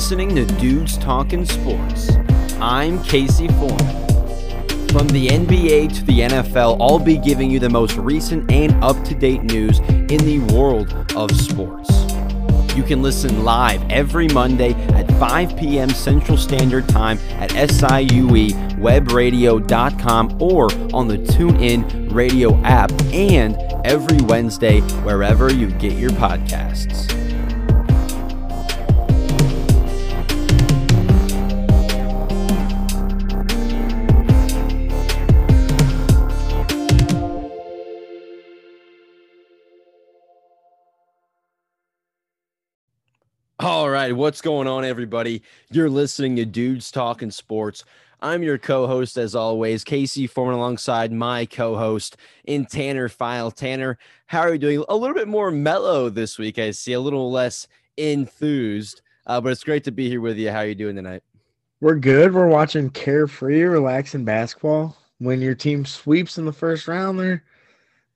listening to Dudes Talking Sports. I'm Casey Foreman. From the NBA to the NFL, I'll be giving you the most recent and up to date news in the world of sports. You can listen live every Monday at 5 p.m. Central Standard Time at SIUEwebradio.com or on the TuneIn Radio app and every Wednesday wherever you get your podcasts. What's going on, everybody? You're listening to Dudes Talking Sports. I'm your co-host, as always, Casey Foreman, alongside my co-host in Tanner File. Tanner, how are you doing? A little bit more mellow this week, I see. A little less enthused, uh, but it's great to be here with you. How are you doing tonight? We're good. We're watching carefree, relaxing basketball. When your team sweeps in the first round, there,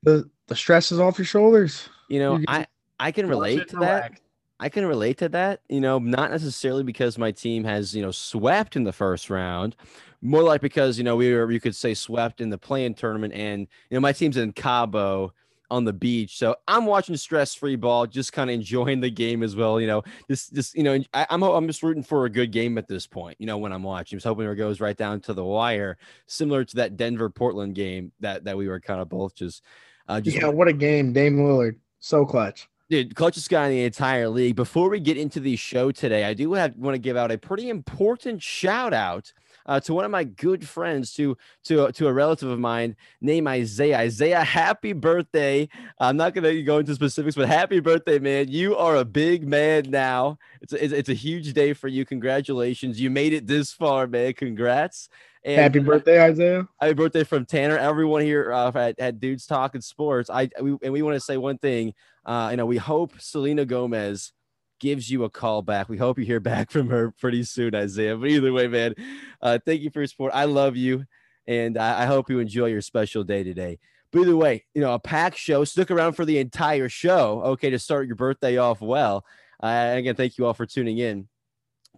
the the stress is off your shoulders. You know, I I can relate to that. Relax. I can relate to that, you know, not necessarily because my team has, you know, swept in the first round, more like because, you know, we were, you could say swept in the play-in tournament and, you know, my team's in Cabo on the beach. So I'm watching stress free ball, just kind of enjoying the game as well. You know, just, just, you know, I, am I'm, I'm just rooting for a good game at this point, you know, when I'm watching, just hoping it goes right down to the wire, similar to that Denver Portland game that, that we were kind of both just, uh, just, yeah, what a game. Dame Lillard. So clutch. Dude, clutchest guy in the entire league. Before we get into the show today, I do have want to give out a pretty important shout out uh, to one of my good friends, to to to a relative of mine named Isaiah. Isaiah, happy birthday! I'm not gonna go into specifics, but happy birthday, man! You are a big man now. It's a, it's, it's a huge day for you. Congratulations! You made it this far, man. Congrats! And happy birthday, Isaiah! Happy birthday from Tanner. Everyone here uh, at, at Dudes Talking Sports. I we, and we want to say one thing. Uh, you know, we hope Selena Gomez gives you a call back. We hope you hear back from her pretty soon, Isaiah. But either way, man, uh, thank you for your support. I love you, and I, I hope you enjoy your special day today. But either way, you know, a packed show. Stick around for the entire show. Okay, to start your birthday off well. Uh, again, thank you all for tuning in.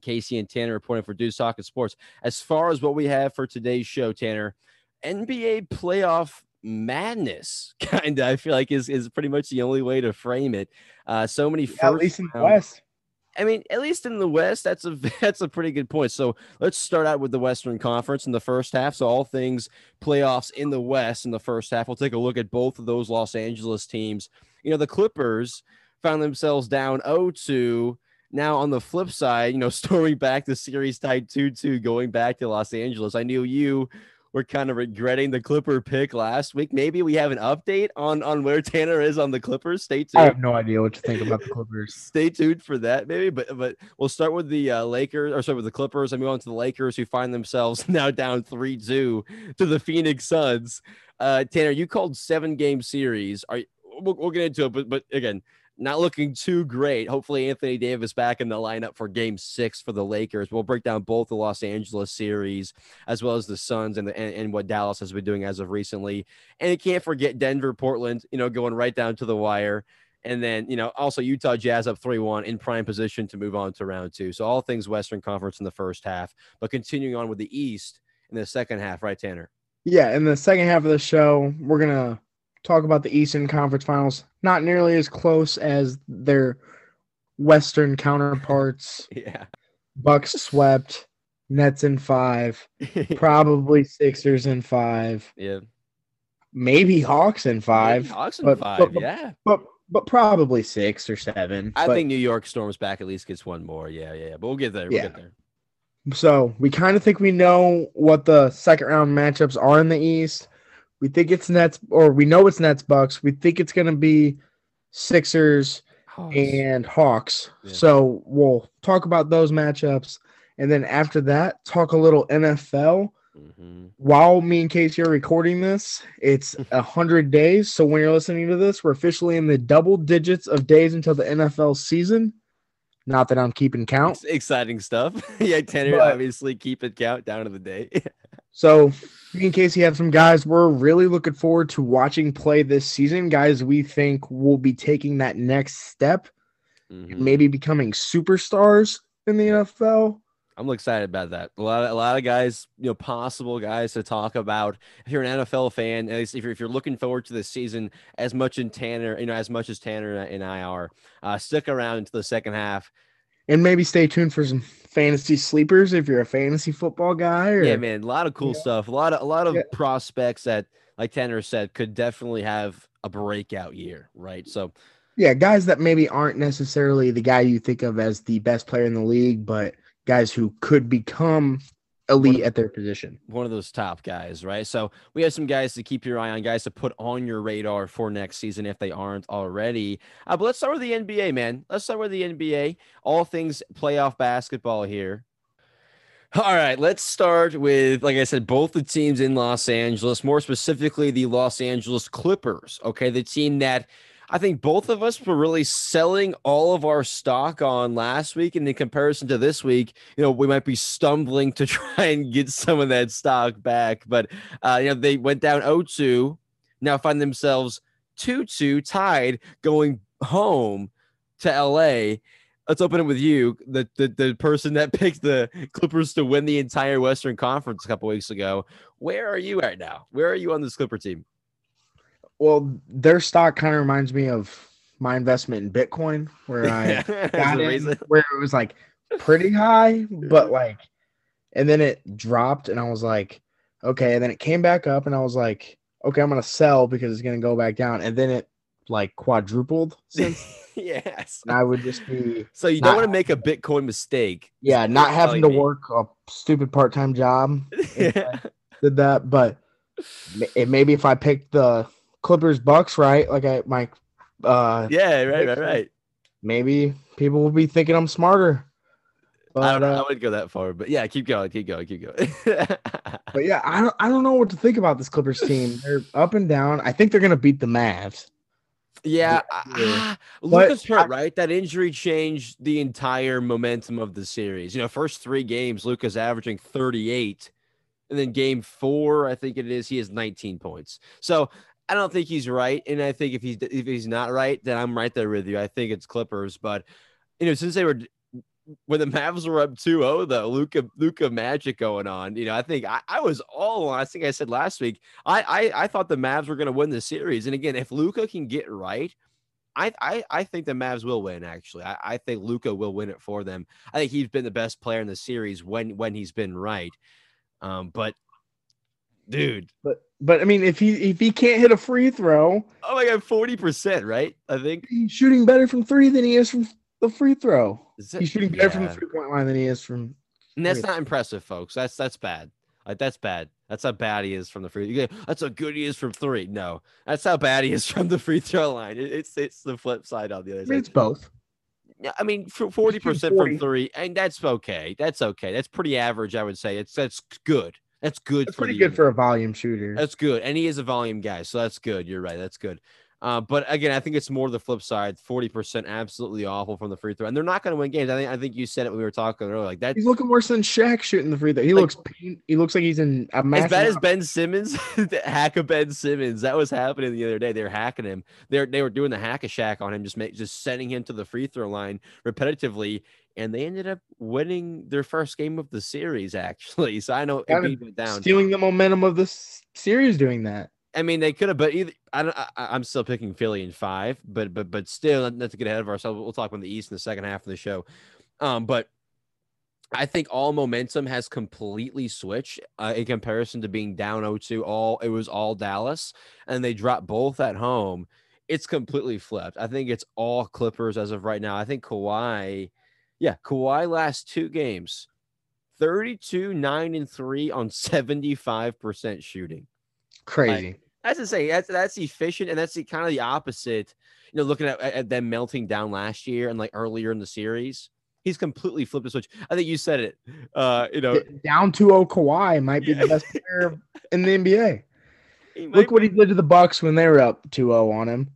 Casey and Tanner reporting for Dudes Talking Sports. As far as what we have for today's show, Tanner, NBA playoff madness kind of i feel like is is pretty much the only way to frame it. Uh so many yeah, at least in the west. I mean at least in the west that's a that's a pretty good point. So let's start out with the western conference in the first half. So all things playoffs in the west in the first half. We'll take a look at both of those los angeles teams. You know the clippers found themselves down 0-2 now on the flip side you know storming back the series tied 2-2 going back to los angeles. I knew you we're kind of regretting the Clipper pick last week. Maybe we have an update on on where Tanner is on the Clippers. Stay tuned. I have no idea what to think about the Clippers. Stay tuned for that, maybe. But but we'll start with the uh, Lakers, or sorry, with the Clippers, and move on to the Lakers, who find themselves now down three two to the Phoenix Suns. Uh, Tanner, you called seven game series. Are we'll, we'll get into it, but but again, not looking too great. Hopefully, Anthony Davis back in the lineup for game six for the Lakers. We'll break down both the Los Angeles series as well as the Suns and, the, and, and what Dallas has been doing as of recently. And you can't forget Denver, Portland, you know, going right down to the wire. And then, you know, also Utah Jazz up 3 1 in prime position to move on to round two. So, all things Western Conference in the first half, but continuing on with the East in the second half, right, Tanner? Yeah. In the second half of the show, we're going to talk about the Eastern Conference Finals. Not nearly as close as their Western counterparts. yeah. Bucks swept, Nets in five, probably Sixers in five. Yeah. Maybe Hawks in five. Maybe Hawks in but, five, but, yeah. But but probably six or seven. I but, think New York storms back at least gets one more. Yeah, yeah. But we'll get there. We'll yeah. get there. So we kind of think we know what the second round matchups are in the East. We think it's Nets, or we know it's Nets Bucks. We think it's going to be Sixers Hawks. and Hawks. Yeah. So we'll talk about those matchups. And then after that, talk a little NFL. Mm-hmm. While me and Casey are recording this, it's a hundred days. So when you're listening to this, we're officially in the double digits of days until the NFL season. Not that I'm keeping count. It's exciting stuff. yeah, Tanner but, obviously keeping count down to the day. So, me and Casey have some guys we're really looking forward to watching play this season. Guys we think will be taking that next step, mm-hmm. maybe becoming superstars in the NFL. I'm excited about that. A lot of a lot of guys, you know, possible guys to talk about. If you're an NFL fan, at least if you're, if you're looking forward to this season as much in Tanner, you know, as much as Tanner and I are, uh, stick around until the second half. And maybe stay tuned for some fantasy sleepers if you're a fantasy football guy. Or, yeah, man, a lot of cool Yeah. stuff. A lot of a lot of Yeah. prospects that, like Tanner said, could definitely have a breakout year, right? So yeah, guys that maybe aren't necessarily the guy you think of as the best player in the league, but guys who could become elite at their position. one of those top guys, right? So we have some guys to keep your eye on, guys to put on your radar for next season if they aren't already. Uh, but let's start with the NBA, man. Let's start with the NBA. All things playoff basketball here. All right, let's start with, like I said, both the teams in Los Angeles, more specifically the Los Angeles Clippers. Okay, the team that I think both of us were really selling all of our stock on last week. And in comparison to this week, you know, we might be stumbling to try and get some of that stock back. But, uh, you know, they went down 0 2, now find themselves 2 2 tied going home to LA. Let's open it with you, the, the the person that picked the Clippers to win the entire Western Conference a couple weeks ago. Where are you right now? Where are you on this Clipper team? Well, their stock kind of reminds me of my investment in Bitcoin, where I got the in, reason. where it was like pretty high, but like, and then it dropped, and I was like, okay, and then it came back up, and I was like, okay, I'm gonna sell because it's gonna go back down, and then it like quadrupled since. yes. and I would just be So you don't want to make a Bitcoin mistake. yeah, not having to me. work a stupid part time job. yeah. Did that, but it maybe if I picked the Clippers Bucks right, like I my uh yeah, right, right, right. maybe people will be thinking I'm smarter. But, I don't know. I uh, wouldn't go that far, but yeah, keep going, keep going, keep going. but yeah, I don't I don't know what to think about this Clippers team. They're up and down. I think they're gonna beat the Mavs. yeah, Yeah. ah, Luka's hurt, I- right? That injury changed the entire momentum of the series. You know, first three games, Luka's averaging 38, and then game four, I think it is, he has 19 points. So I don't think he's right, and I think if he's if he's not right, then I'm right there with you. I think it's Clippers, but you know, since they were when the Mavs were up 2-0, though, Luka Luka magic going on. You know, I think I, I was all. I think I said last week. I I, I thought the Mavs were going to win the series, and again, if Luka can get right. I, I, I think the Mavs will win. Actually, I, I think Luka will win it for them. I think he's been the best player in the series when when he's been right. Um, but dude, But but I mean if he if he can't hit a free throw, oh my god, forty percent, right? I think he's shooting better from three than he is from the free throw. That- He's shooting better from the three point line than he is from and that's not impressive, folks. That's that's bad. Like that's bad. That's how bad he is from the free. go, That's how good he is from three. No, that's how bad he is from the free throw line. It- it's it's the flip side on the other I side. it's both. Yeah, I mean, forty percent from three, and that's okay. That's okay. That's pretty average, I would say. It's that's good. That's good. For pretty good unit. for a volume shooter. That's good, and he is a volume guy, so that's good. You're right. That's good. Uh, but again, I think it's more the flip side. Forty percent, absolutely awful from the free throw, and they're not going to win games. I think. I think you said it when we were talking earlier. Like that, He's looking worse than Shaq shooting the free throw. He Like- looks pain, he looks like he's in a as bad as Ben Simmons, the hack of Ben Simmons. That was happening the other day. They were hacking him. They were, they were doing the hack a Shaq on him, just make, just sending him to the free throw line repetitively, and they ended up winning their first game of the series. Actually, so I know it beat down. stealing the momentum of the series doing that. I mean, they could have, but either I don't. I, I'm still picking Philly in five, but but but still, not- not to get ahead of ourselves. We'll talk about the East in the second half of the show. Um, but I think all momentum has completely switched uh, in comparison to being down 0-2. All it was all Dallas, and they dropped both at home. It's completely flipped. I think it's all Clippers as of right now. I think Kawhi, yeah, Kawhi last two games, 32, 9, and 3 on 75% shooting Crazy. that's to say that's that's efficient and that's the kind of the opposite you know looking at, at them melting down last year and like earlier in the series he's completely flipped the switch i think you said it uh you know Down 2-0 Kawhi might be Yeah. the best player in the NBA. Look what be- he did to the Bucks when they were up 2-0 on him.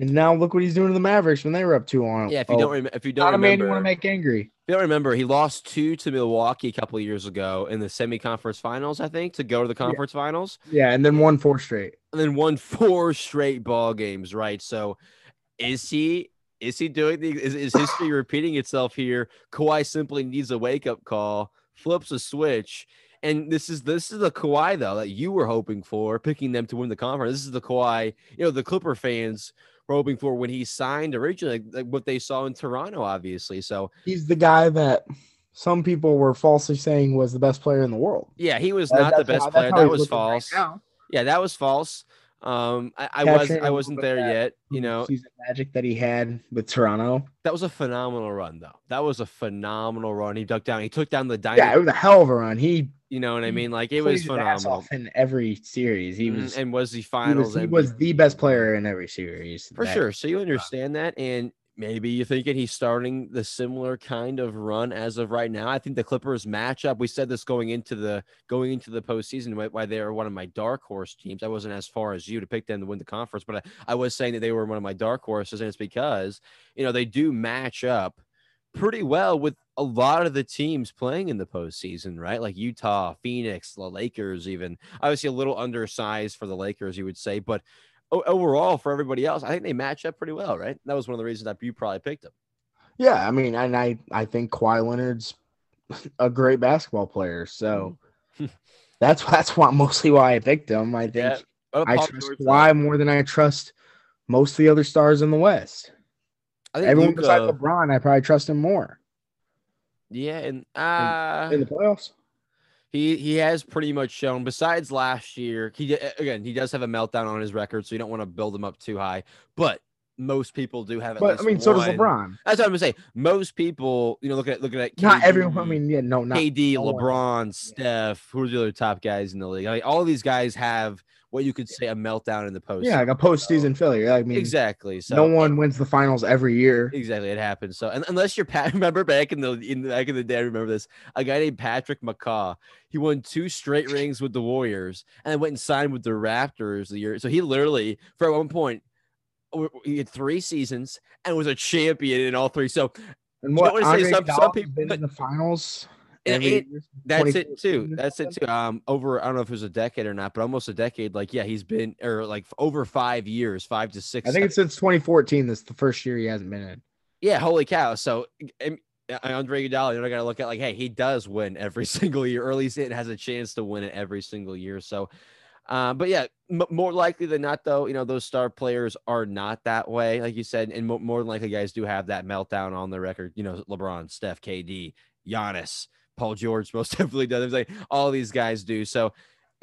And now look what he's doing to the Mavericks when they were up 2 on him. yeah if you Oh, don't remember if you not don't a man you want to make angry. if you don't remember he lost two to milwaukee a couple of years ago in the semi-conference finals i think to go to the conference finals Yeah, and then won four straight. and then won four straight ball games right so is he is he doing the is, is history repeating itself here? Kawhi simply needs a wake up call, flips a switch. And this is this is the Kawhi though that you were hoping for, picking them to win the conference. This is the Kawhi, you know, the Clipper fans were hoping for when he signed originally, like what they saw in Toronto, obviously. So he's the guy that some people were falsely saying was the best player in the world. Yeah, he was not the best how, player. That was false. Right yeah, that was false. Um, I, I was I wasn't there yet. You know, season magic that he had with Toronto. That was a phenomenal run, though. That was a phenomenal run. He ducked down. He took down the dynasty. Yeah, it was a hell of a run. He, you know what I mean? Like it was phenomenal in every series. He mm-hmm, was and was the finals. He was, he was the best player in every series for sure. So you understand that, and maybe you're thinking he's starting the similar kind of run as of right now. I think the Clippers matchup. We said this going into the going into the postseason why, why they are one of my dark horse teams. I wasn't as far as you to pick them to win the conference, but I, I was saying that they were one of my dark horses, and it's because you know they do match up pretty well with a lot of the teams playing in the postseason, right? Like Utah, Phoenix, the Lakers, even obviously a little undersized for the Lakers, you would say, but overall for everybody else, I think they match up pretty well, right? That was one of the reasons that you probably picked them. Yeah, I mean, and I I think Kawhi Leonard's a great basketball player, so mm-hmm. that's that's why mostly why I picked him. I think yeah. I trust Kawhi more than I trust most of the other stars in the West. I think Everyone Luka, besides LeBron, I probably trust him more. Yeah, and uh, in, in the playoffs he he has pretty much shown. Besides last year, he again he does have a meltdown on his record, so you don't want to build him up too high. But most people do have. but I mean, one. so does LeBron. That's what I'm gonna say. Most people, you know, look at looking at KD, not everyone. I mean, yeah, no, not KD, LeBron, Steph. Who's the other top guys in the league? I mean, all of these guys have what you could say a meltdown in the post. Yeah, like a postseason so, failure. I mean, exactly. So no one wins the finals every year. Exactly, it happens. So and, unless you're Pat, remember back in the in back in the day, I remember this. A guy named Patrick McCaw. He won two straight rings with the Warriors, and then went and signed with the Raptors the year. So he literally, for at one point, he had three seasons and was a champion in all three. So and what, you know what some, some people been in the finals. And it, that's it too. That's it too. Um, over I don't know if it was a decade or not, but almost a decade. Like, yeah, he's been or like over five years, five to six. I think it's since 2014. This the first year he hasn't been in. Yeah, holy cow! So Andre Iguodala, you know, I got to look at like, hey, he does win every single year, or at least it has a chance to win it every single year. So, uh, but yeah, m- more likely than not, though, you know, those star players are not that way, like you said, and mo- more than likely, guys do have that meltdown on the record. You know, LeBron, Steph, KD, Giannis. Paul George most definitely does. Like all these guys do. So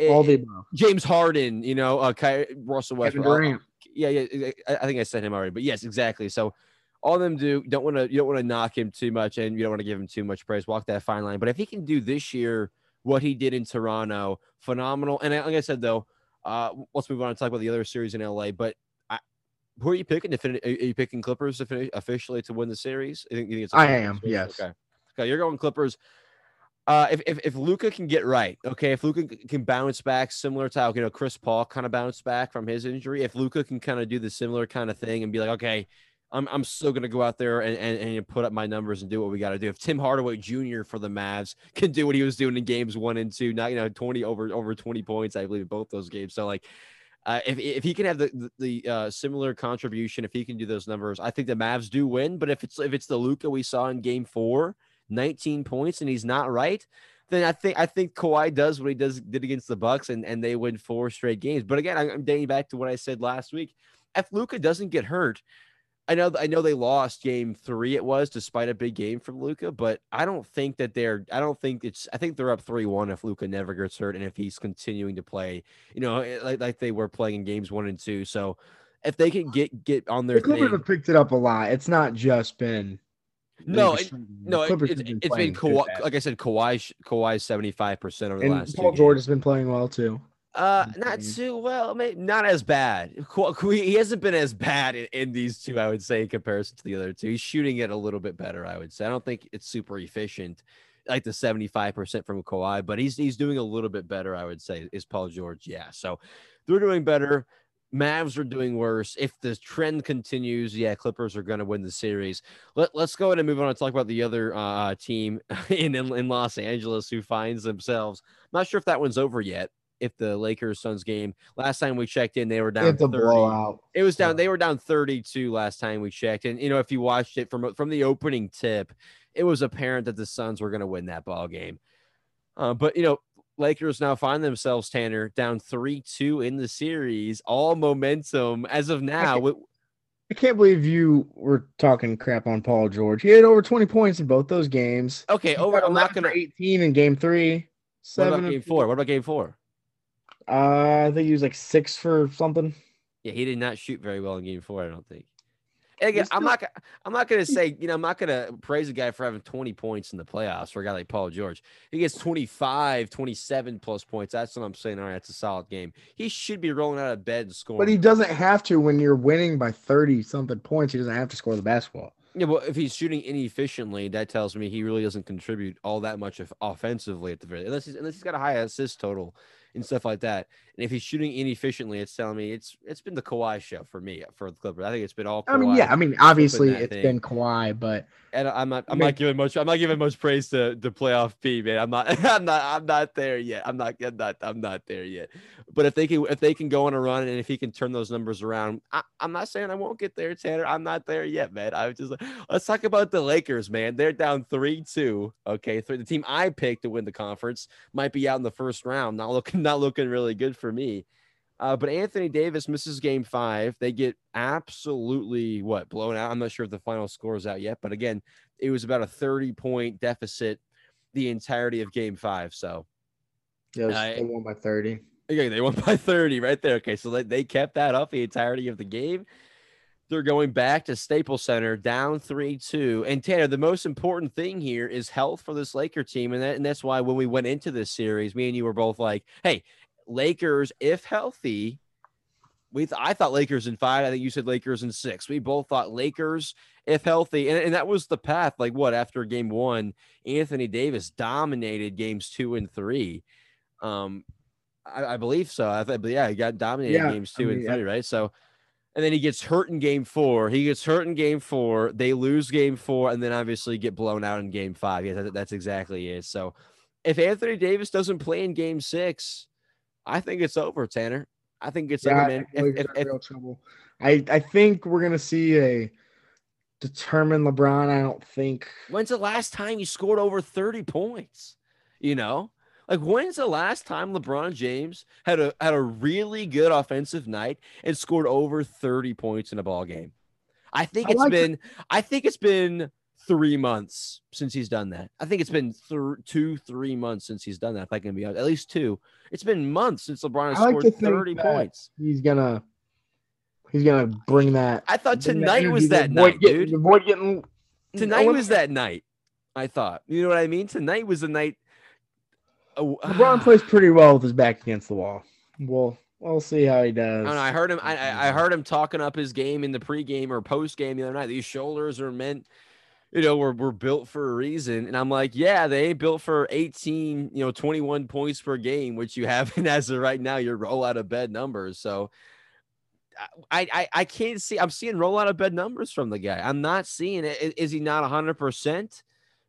all the James Harden, you know, uh, Ky- Russell Westbrook. Yeah, yeah. I, I think I said him already, but yes, exactly. So all of them do. Don't want to. You don't want to knock him too much, and you don't want to give him too much praise. Walk that fine line. But if he can do this year what he did in Toronto, phenomenal. And like I said though, uh, let's move on and talk about the other series in LA. But I, who are you picking to finish? Are you picking Clippers to finish officially to win the series? I think, you think it's I am. Series? Yes. Okay. Okay. You're going Clippers. Uh, if, if, if Luka can get right, okay, if Luka can bounce back similar to how you know Chris Paul kind of bounced back from his injury, if Luka can kind of do the similar kind of thing and be like, okay, I'm I'm still gonna go out there and, and, and put up my numbers and do what we got to do. If Tim Hardaway Jr. for the Mavs can do what he was doing in games one and two, not you know 20 over over 20 points, I believe both those games. So like, uh, if if he can have the the, the uh, similar contribution, if he can do those numbers, I think the Mavs do win. But if it's if it's the Luka we saw in Game Four 19 points and he's not right, then I think I think Kawhi does what he does did against the Bucks and, and they win four straight games. But again, I'm dating back to what I said last week. If Luka doesn't get hurt, I know I know they lost game three, it was despite a big game from Luka, but I don't think that they're I don't think it's I think they're up three one if Luka never gets hurt and if he's continuing to play, you know, eh, like, like they were playing in games one and two. So if they can get get on their the Clippers have picked it up a lot. It's not just been no, it, no, it, has been, it's been Kawhi, like I said, Kawhi, Kawhi seventy five percent over the and last. Paul George has been playing well too. Uh, not too well, maybe not as bad. He hasn't been as bad in, in, these two, I would say, in comparison to the other two. He's shooting it a little bit better, I would say. I don't think it's super efficient, like the seventy five percent from Kawhi, but he's he's doing a little bit better, I would say. Is Paul George? Yeah, so they're doing better. Mavs are doing worse. If the trend continues, yeah, Clippers are going to win the series. Let, us go ahead and move on and talk about the other uh, team in, in, in Los Angeles who finds themselves. I'm not sure if that one's over yet, if the Lakers Suns game last time we checked in, they were down It's a 30. blowout. It was down. They were down 32 last time we checked, and you know if you watched it from from the opening tip, it was apparent that the Suns were going to win that ball game. Uh, but you know, Lakers now find themselves Tanner down three two in the series, all momentum as of now. Okay. With, I can't believe you were talking crap on Paul George. He had over 20 points in both those games. okay, over. I'm not gonna. 18 in game three. What Seven about game four? What about game four? Uh, I think he was like six for something. Yeah, he did not shoot very well in game four. I don't think. And again, He's I'm not. I'm not gonna say. You know, I'm not gonna praise a guy for having 20 points in the playoffs for a guy like Paul George. He gets 25, 27 plus points. That's what I'm saying. All right, that's a solid game. He should be rolling out of bed and scoring. But he doesn't have to when you're winning by 30 something points. He doesn't have to score the basketball. Yeah, well, if he's shooting inefficiently, that tells me he really doesn't contribute all that much of offensively at the very unless he's unless he's got a high assist total and stuff like that. And if he's shooting inefficiently, it's telling me it's it's been the Kawhi show for me for the Clippers. I think it's been all. Kawhi. I mean, yeah, I mean, obviously it's thing. been Kawhi, but and I'm not I I'm mean- not giving much I'm not giving much praise to the playoff P man. I'm not I'm not I'm not there yet. I'm not I'm not I'm not there yet. But if they can if they can go on a run and if he can turn those numbers around, I, I'm not saying I won't get there, Tanner. I'm not there yet, man. I was just let's talk about the Lakers, man. They're down three two. Okay, three, the team I picked to win the conference might be out in the first round. Not looking not looking really good for me. Uh, but Anthony Davis misses game five. They get absolutely what blown out. I'm not sure if the final score is out yet, but again, it was about a 30 point deficit the entirety of game five. So I- they won by 30. okay, they won by 30 right there. Okay, so they, they kept that up the entirety of the game. They're going back to Staples Center down 3 2. And Tanner, the most important thing here is health for this Laker team. And, that, and that's why when we went into this series, me and you were both like, hey, Lakers, if healthy, we th- I thought Lakers in five. I think you said Lakers in six. We both thought Lakers if healthy, and, and that was the path. Like what after game one, Anthony Davis dominated games two and three. Um, I, I believe so. I thought, but yeah, he got dominated Yeah, games I two mean, and yeah. three, right? So, and then he gets hurt in game four. He gets hurt in game four. They lose game four, and then obviously get blown out in game five. Yeah, that, that's exactly it. So, if Anthony Davis doesn't play in game six, I think it's over, Tanner. I think it's Yeah, over, I man. If, if, in if, trouble. I, I think we're gonna see a determined LeBron. I don't think when's the last time you scored over 30 points? You know, like when's the last time LeBron James had a had a really good offensive night and scored over 30 points in a ball game? I think I it's like been I think it's been three months since he's done that. I think it's been th- two, three months since he's done that. If I can be honest, at least two. It's been months since LeBron has like scored 30 points. he's gonna he's gonna bring that. I thought tonight was that night, dude. Avoid getting Tonight was that night. I thought. You know what I mean? Tonight was the night. Oh, LeBron plays pretty well with his back against the wall. We'll we'll see how he does. I know. I heard him. I I heard him talking up his game in the pregame or postgame the other night. These shoulders are meant, you know, were, were built for a reason. And I'm like, yeah, they ain't built for 18, you know, 21 points per game, which you have. And as of right now, your roll out of bed numbers. So I, I I can't see. I'm seeing roll out of bed numbers from the guy. I'm not seeing it. Is he not 100? percent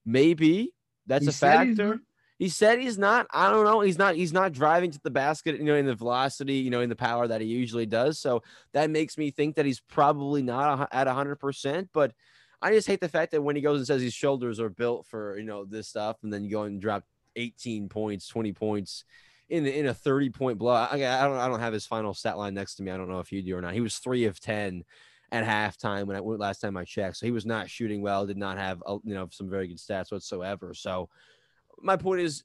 Maybe that's He a factor. He said he's not. I don't know. He's not. He's not driving to the basket, you know, in the velocity, you know, in the power that he usually does. So that makes me think that he's probably not at hundred percent. But I just hate the fact that when he goes and says his shoulders are built for you know this stuff, and then you go and drop eighteen points, twenty points in in a thirty point blowout. I, I don't. I don't have his final stat line next to me. I don't know if you do or not. He was three of ten at halftime when I went last time I checked. So he was not shooting well. Did not have uh, you know some very good stats whatsoever. So my point is,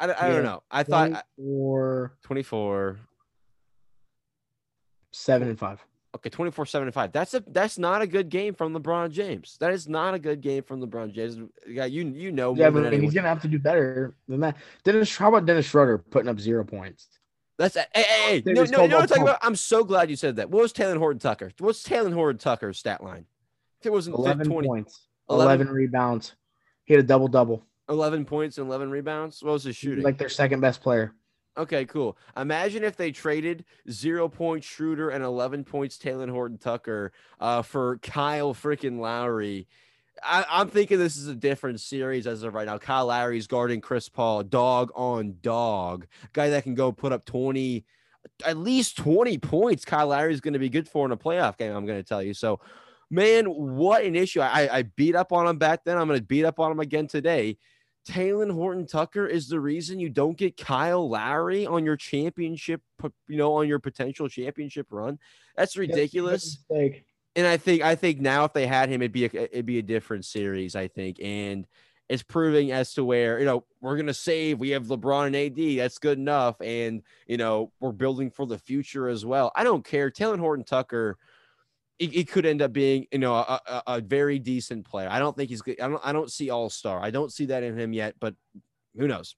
I, I Yeah. don't know. I thought I- 24. seven and five. Okay, 24 7 5. That's a that's not a good game from LeBron James. That is not a good game from LeBron James. Yeah, you you know Yeah, but I mean, anyone. he's gonna have to do better than that. Dennis, how about Dennis Schroeder putting up zero points? That's hey, hey, hey. They No, no, you know what I'm talking about? I'm so glad you said that. What was Talen Horton Tucker? What's Talen Horton Tucker's stat line? If it wasn't 11 20, points, 11 11, rebounds. He had a double double. 11 points and 11 rebounds. What was his shooting? Like their second best player. Okay, cool. Imagine if they traded zero point Schroeder and 11 points Talen Horton Tucker uh, for Kyle freaking Lowry. I, am thinking this is a different series as of right now. Kyle Lowry's guarding Chris Paul, dog on dog, guy that can go put up 20, at least 20 points. Kyle Lowry's going to be good for in a playoff game. I'm going to tell you. So, man, what an issue. I, I beat up on him back then. I'm going to beat up on him again today. Talen Horton Tucker is the reason you don't get Kyle Lowry on your championship, you know, on your potential championship run. That's ridiculous. That's and I think I think now if they had him, it'd be a, it'd be a different series. I think, and it's proving as to where you know we're gonna save. We have LeBron and AD. That's good enough, and you know we're building for the future as well. I don't care. Talen Horton Tucker. It, could end up being, you know, a, a, a, very decent player. I don't think he's good. I don't. I don't see all star. I don't see that in him yet. But who knows?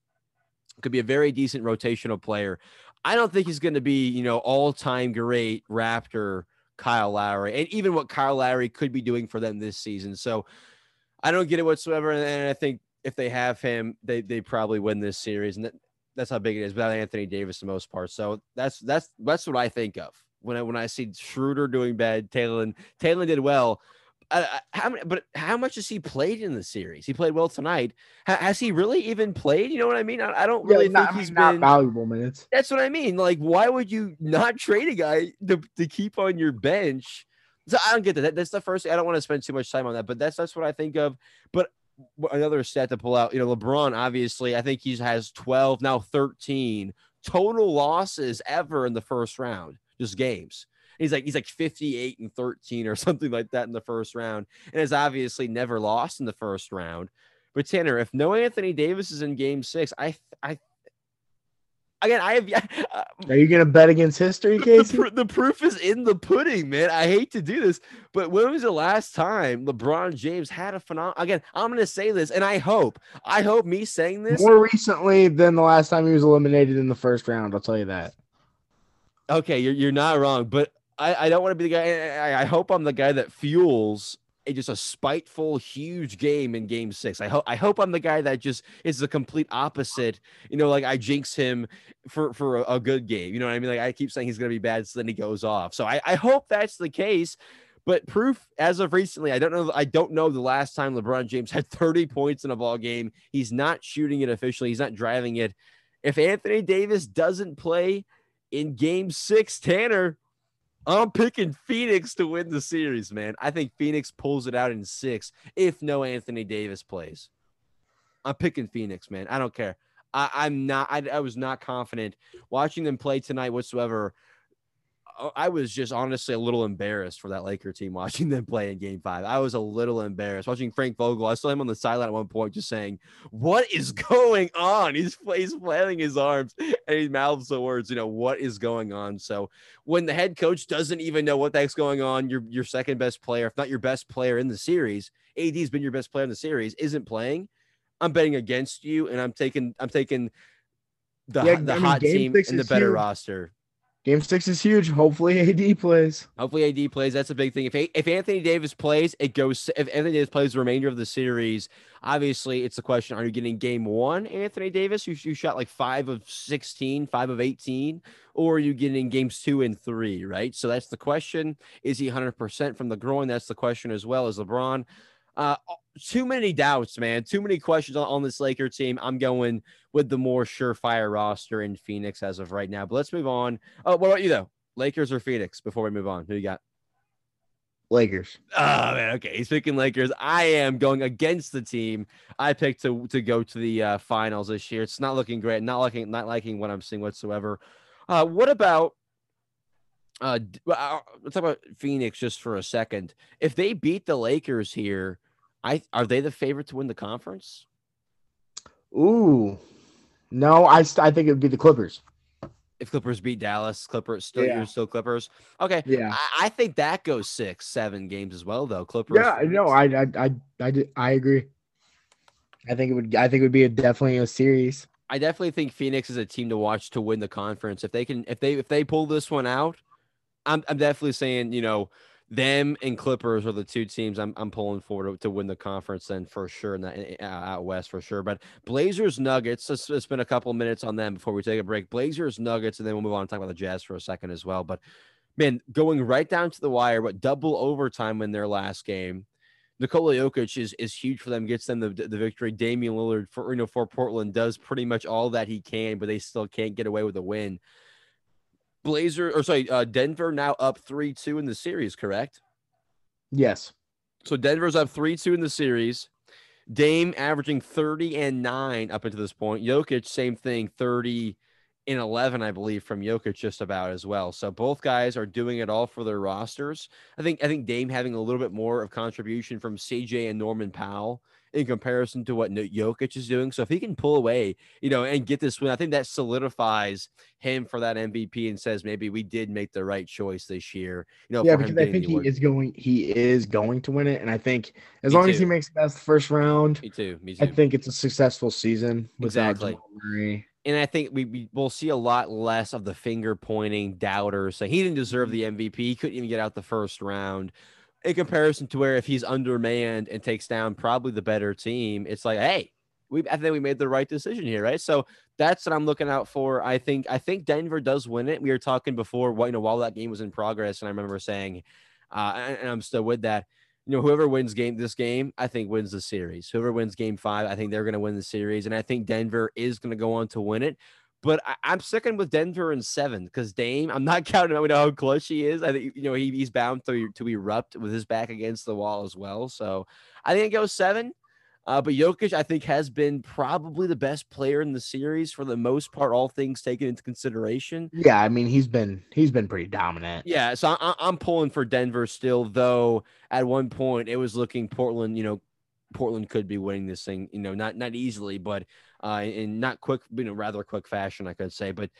Could be a very decent rotational player. I don't think he's going to be, you know, all time great Raptor Kyle Lowry and even what Kyle Lowry could be doing for them this season. So I don't get it whatsoever. And I think if they have him, they, they probably win this series. And that, that's how big it is without Anthony Davis the most part. So that's that's that's what I think of when I when I see Schroeder doing bad, Taylor Taylor did well. I, how many, but how much has he played in the series? He played well tonight. has he really even played? You know what I mean? I, I don't really yeah, think he's not been valuable minutes. That's what I mean. Like, why would you not trade a guy to, to keep on your bench? So I don't get that. That's the first. I don't want to spend too much time on that, but that's that's what I think of. But another stat to pull out. You know, LeBron obviously, I think he has twelve now, thirteen total losses ever in the first round, just games. He's like he's like 58 and 13 or something like that in the first round, and has obviously never lost in the first round. But Tanner, if no Anthony Davis is in Game Six, I I again I have. Uh, Are you gonna bet against history, Casey? The, the, the, proof is in the pudding, man. I hate to do this, but when was the last time LeBron James had a phenomenal? Again, I'm gonna say this, and I hope, I hope me saying this more recently than the last time he was eliminated in the first round. I'll tell you that. Okay, you're you're not wrong, but I, I don't want to be the guy. I, I hope I'm the guy that fuels a, just a spiteful, huge game in Game Six. I hope I hope I'm the guy that just is the complete opposite. You know, like I jinx him for for a, a good game. You know what I mean? Like I keep saying he's to be bad, so then he goes off. So I, I hope that's the case. But proof as of recently, I don't know. I don't know the last time LeBron James had 30 points in a ball game. He's not shooting it officially. He's not driving it. If Anthony Davis doesn't play in Game Six, Tanner, I'm picking Phoenix to win the series, man. I think Phoenix pulls it out in six if no Anthony Davis plays. I'm picking Phoenix, man. I don't care. I, am not. I, I was not confident watching them play tonight whatsoever. Uh, I was just honestly a little embarrassed for that Laker team watching them play in game five. I was a little embarrassed watching Frank Vogel. I saw him on the sideline at one point just saying, What is going on? He's, he's flailing his arms and he mouths the words, you know, what is going on? So when the head coach doesn't even know what the heck's going on, your, your second best player, if not your best player in the series, AD's been your best player in the series, isn't playing. I'm betting against you and I'm taking, I'm taking the, yeah, the I mean, hot team and the better huge. roster. Game six is huge. Hopefully, AD plays. Hopefully, AD plays. That's a big thing. If if Anthony Davis plays, it goes. If Anthony Davis plays the remainder of the series, obviously, it's a question: Are you getting Game One, Anthony Davis, who shot like five of 16, five of eighteen, or are you getting Games Two and Three? Right. So that's the question. Is he hundred percent from the groin? That's the question as well as LeBron. Uh, too many doubts, man. Too many questions on, on, this Laker team. I'm going with the more surefire roster in Phoenix as of right now. But let's move on. Oh, what about you though? Lakers or Phoenix? Before we move on, who you got? Lakers. Oh man, okay. He's picking Lakers. I am going against the team I picked to to go to the uh, finals this year. It's not looking great. Not liking not liking what I'm seeing whatsoever. Uh, what about uh, uh, let's talk about Phoenix just for a second. If they beat the Lakers here, I are they the favorite to win the conference? Ooh, no, I I think it would be the Clippers. If Clippers beat Dallas, Clippers still yeah. you're still Clippers. Okay, yeah, I, I, think that goes six, seven games as well though. Clippers. Yeah, no, I I I I, I agree. I think it would. I think it would be a, definitely a series. I definitely think Phoenix is a team to watch to win the conference. If they can, if they if they pull this one out, I'm I'm definitely saying you know them and Clippers are the two teams I'm, I'm pulling for to, to win the conference then for sure in that uh, out west for sure. But Blazers Nuggets, let's, let's spend a couple minutes on them before we take a break. Blazers Nuggets, and then we'll move on and talk about the Jazz for a second as well. But man, going right down to the wire, but double overtime in their last game. Nikola Jokic is is huge for them, gets them the, the victory. Damian Lillard for you know for Portland does pretty much all that he can, but they still can't get away with a win. Blazer or sorry, uh, Denver now up three two in the series, correct? Yes. So Denver's up three two in the series. Dame averaging 30 and 9 up until this point. Jokic, same thing, 30 and 11, I believe, from Jokic just about as well. So both guys are doing it all for their rosters. I think I think Dame having a little bit more of contribution from CJ and Norman Powell in comparison to what Jokic is doing. So if he can pull away, you know, and get this win, I think that solidifies him for that MVP and says maybe we did make the right choice this year. You know, yeah, because I think he is going he is going to win it, and I think as Me long too. as he makes the first round, me too. Me too. I think it's a successful season. Exactly. And I think we, we will see a lot less of the finger pointing doubters. So he didn't deserve the MVP. He couldn't even get out the first round in comparison to where if he's undermanned and takes down probably the better team, it's like, hey, we I think we made the right decision here, right? So that's what I'm looking out for. I think I think Denver does win it. We were talking before, you know, while that game was in progress, and I remember saying, uh, and, I'm still with that. You know, whoever wins game this game, I think wins the series. Whoever wins game five, I think they're going to win the series, and I think Denver is going to go on to win it. But I, am sticking with Denver in seven because Dame, I'm not counting on how close he is. I think you know he, he's bound to to erupt with his back against the wall as well. So I think it goes seven. Uh, but Jokic, I think, has been probably the best player in the series for the most part, all things taken into consideration. Yeah, I mean he's been he's been pretty dominant. Yeah, so I, I'm pulling for Denver still, though. At one point, it was looking Portland. You know, Portland could be winning this thing. You know, not not easily, but uh, in not quick, you know, rather quick fashion, I could say. But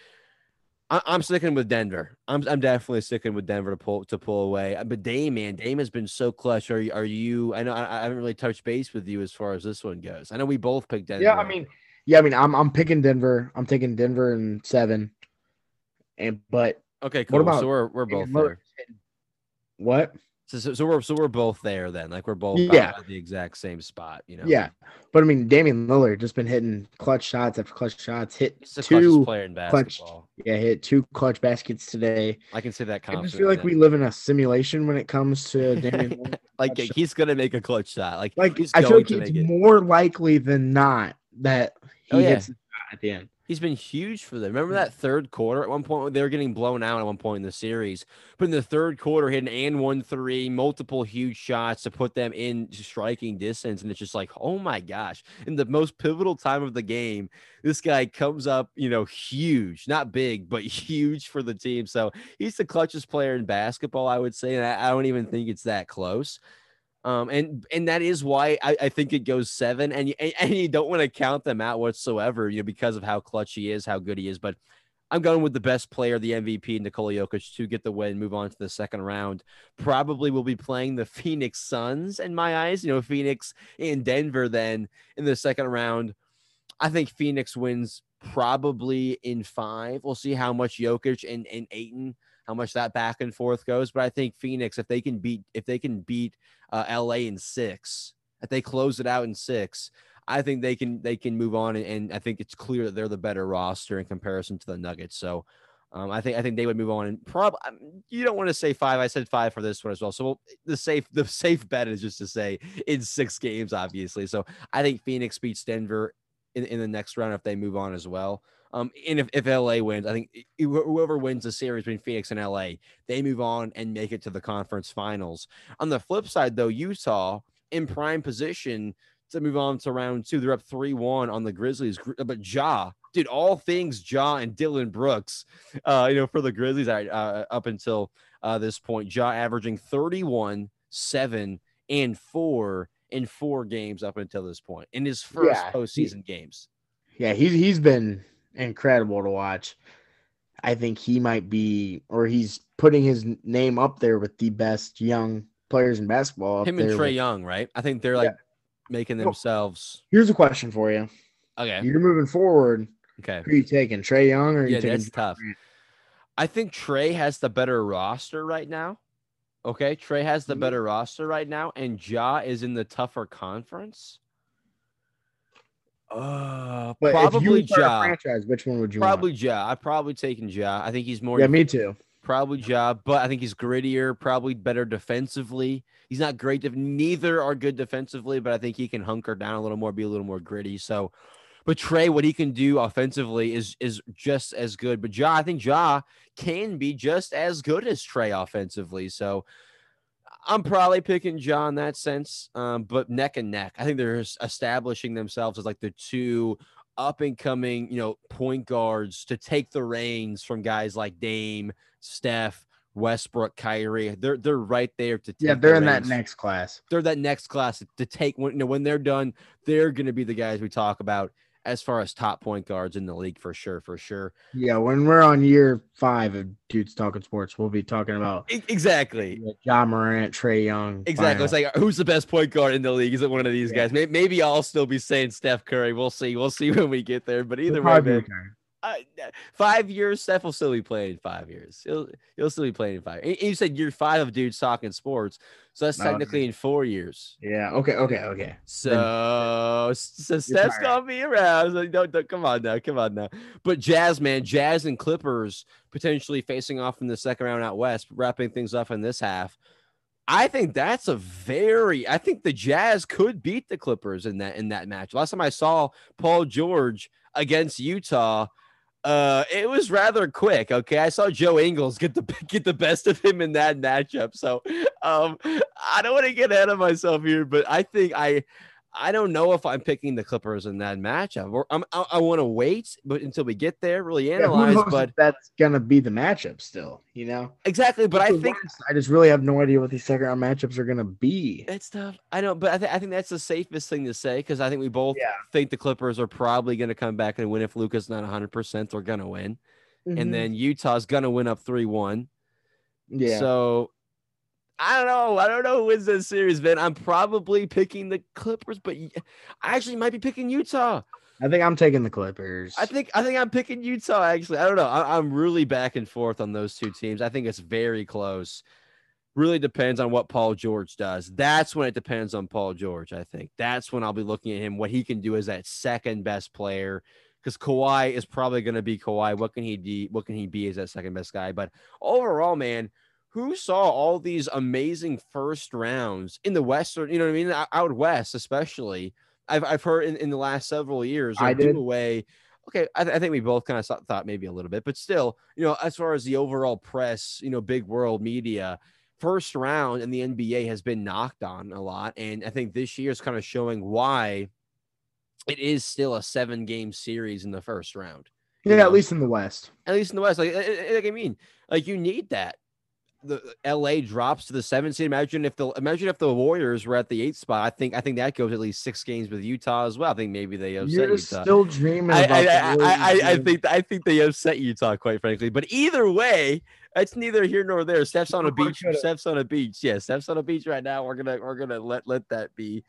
I, am sticking with Denver. I'm, I'm definitely sticking with Denver to pull to pull away. Uh, but Dame, man, Dame has been so clutch. Are you? Are you? I know I, I haven't really touched base with you as far as this one goes. I know we both picked Denver. Yeah, I mean, yeah, I mean, I'm I'm picking Denver. I'm taking Denver and seven. And but okay, cool. What about, so we're we're both there. What? So, so, so, we're so we're both there then. Like we're both yeah the exact same spot, you know. Yeah, but I mean, Damian Lillard just been hitting clutch shots after clutch shots. Hit two player in basketball. Clutch, yeah, hit two clutch baskets today. I can say that. I just feel like we live in a simulation when it comes to Damian. like he's gonna make a clutch shot. Like like I feel like it's more likely than not that oh, he oh, yeah. hits at the end. He's been huge for them. Remember hmm. that third quarter at one point they were getting blown out at one point in the series, but in the third quarter, hit an and one three, multiple huge shots to put them in striking distance, and it's just like, oh my gosh! In the most pivotal time of the game, this guy comes up, you know, huge, not big, but huge for the team. So he's the clutchest player in basketball, I would say, and I, I don't even think it's that close. Um, and and that is why I, I think it goes seven, and you, and you don't want to count them out whatsoever, you know, because of how clutch he is, how good he is. But I'm going with the best player, the MVP, Nikola Jokic, to get the win, move on to the second round. Probably will be playing the Phoenix Suns in my eyes. You know, Phoenix in Denver then in the second round. I think Phoenix wins probably in five. We'll see how much Jokic and, and Ayton – how much that back and forth goes. But I think Phoenix, if they can beat, if they can beat uh, LA in six, if they close it out in six, I think they can they can move on, and, and I think it's clear that they're the better roster in comparison to the Nuggets. So. Um, I think I think they would move on, and probably um, you don't want to say five. I said five for this one as well. So the safe the safe bet is just to say in six games, obviously. So I think Phoenix beats Denver in, in the next round if they move on as well. Um, and if, if LA wins, I think whoever wins the series between Phoenix and LA, they move on and make it to the conference finals. On the flip side, though, Utah in prime position to move on to round two. They're up 3 1 on the Grizzlies. But Ja, dude, all things Ja and Dillon Brooks, uh, you know, for the Grizzlies uh, up until uh, this point. Ja averaging 31, 7, and 4 in four games up until this point in his first yeah, postseason he, games. Yeah, he's he's been incredible to watch. I think he might be, or he's putting his name up there with the best young players in basketball. Him and Trae with, Young, right? I think they're like yeah. making themselves. Here's a question for you. Okay, you're moving forward. Okay, who are you taking, Trae Young or? yeah, that's tough. I think Trae has the better roster right now. Okay, Trae has the mm-hmm. better roster right now, and Ja is in the tougher conference. Uh, but probably Ja. Franchise, which one would you? Probably want? Ja. I've probably taken Ja. I think he's more. Yeah, me too. Probably Ja, but I think he's grittier, probably better defensively. He's not great. Def- neither are good defensively, but I think he can hunker down a little more, be a little more gritty. So, but Trae, what he can do offensively is is just as good. But Ja, I think Ja can be just as good as Trae offensively. So I'm probably picking John that sense, um, but neck and neck. I think they're establishing themselves as like the two up and coming, you know, point guards to take the reins from guys like Dame, Steph, Westbrook, Kyrie. They're they're right there to yeah. They're the in that next class. They're that next class to take when you know when they're done. They're going to be the guys we talk about as far as top point guards in the league for sure, for sure. Yeah, when we're on year five of Dudes Talking Sports, we'll be talking about exactly Ja Morant, Trae Young. Exactly. It's like who's the best point guard in the league? Is it one of these yeah. guys? Maybe I'll still be saying Steph Curry. We'll see. We'll see when we get there. But either way, man, uh, five years, Steph will still be playing five years. He'll he'll still be playing five. And you said year five of dudes talking sports, so that's technically in four years. Yeah. Okay. Okay. Okay. So so Steph's gonna be around. So don't, don't come on now, come on now. But Jazz, man, Jazz and Clippers potentially facing off in the second round out west, wrapping things up in this half. I think that's a very. I think the Jazz could beat the Clippers in that in that match. Last time I saw Paul George against Utah uh, it was rather quick. Okay, I saw Joe Ingles get the get the best of him in that matchup. So, um, I don't want to get ahead of myself here, but I think I I don't know if I'm picking the Clippers in that matchup. Or I'm, I, I want to wait, but until we get there, really analyze. Yeah, but that's gonna be the matchup still, you know. Exactly, but I think I just really have no idea what these second round matchups are gonna be. It's tough. I know, but I, th- I think that's the safest thing to say because I think we both yeah. think the Clippers are probably gonna come back and win. If Luka's not 100, percent they're gonna win, mm-hmm. and then Utah's gonna win up three one. Yeah. So I don't know. I don't know who wins this series, man. I'm probably picking the Clippers, but I actually might be picking Utah. I think I'm taking the Clippers. I think I think I'm picking Utah. Actually, I don't know. I, am really back and forth on those two teams. I think it's very close. Really depends on what Paul George does. That's when it depends on Paul George. I think that's when I'll be looking at him. What he can do as that second best player because Kawhi is probably going to be Kawhi. What can he be? What can he be as that second best guy? But overall, man, who saw all these amazing first rounds in the Western, you know what I mean? Out West, especially. I've, I've heard in, in the last several years, I did. away. Okay, I, th- I, think we both kind of thought maybe a little bit, but still, you know, as far as the overall press, you know, big world media, first round in the NBA has been knocked on a lot. And I think this year is kind of showing why it is still a seven game series in the first round. Yeah, know? at least in the West. At least in the West. Like, like I mean, like you need that the uh, LA drops to the seventh seed. Imagine if the imagine if the Warriors were at the eighth spot. I think I think that goes at least six games with Utah as well. I think maybe they upset You're Utah. Still dreaming. I, I, I, I, I think I think they upset Utah quite frankly. But either way, it's neither here nor there. Steph's on a beach. Steph's on a beach. Yeah, Steph's on a beach right now. We're gonna we're gonna let let that be.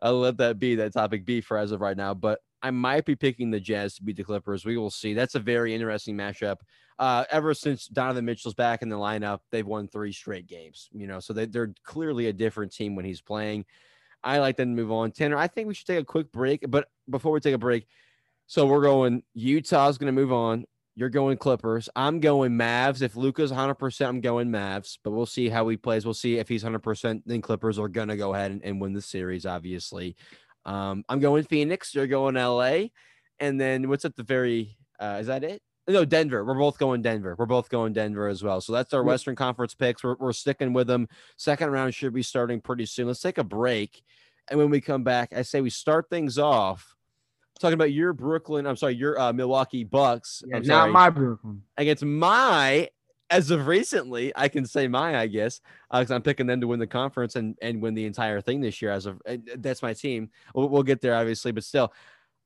I'll let that be that topic be for as of right now. But I might be picking the Jazz to beat the Clippers. We will see. That's a very interesting matchup uh, ever since Donovan Mitchell's back in the lineup, they've won three straight games. You know, so they, they're clearly a different team when he's playing. I like them to move on. Tanner, I think we should take a quick break. But before we take a break, so we're going. Utah's going to move on. You're going Clippers. I'm going Mavs. If Luka's 100%, I'm going Mavs. But we'll see how he plays. We'll see if he's 100%. Then Clippers are going to go ahead and, and, win the series, obviously. Um, I'm going Phoenix. You're going LA. And then what's at the very, uh, is that it? No, Denver. We're both going Denver. We're both going Denver as well. So that's our Western Conference picks. We're, we're sticking with them. Second round should be starting pretty soon. Let's take a break. And when we come back, I say we start things off talking about your Brooklyn. I'm sorry, your uh, Milwaukee Bucks. Yeah, not my Brooklyn. Against my, as of recently, I can say my, I guess, because uh, I'm picking them to win the conference and, and win the entire thing this year. As of that's my team. We'll, we'll get there, obviously, but still,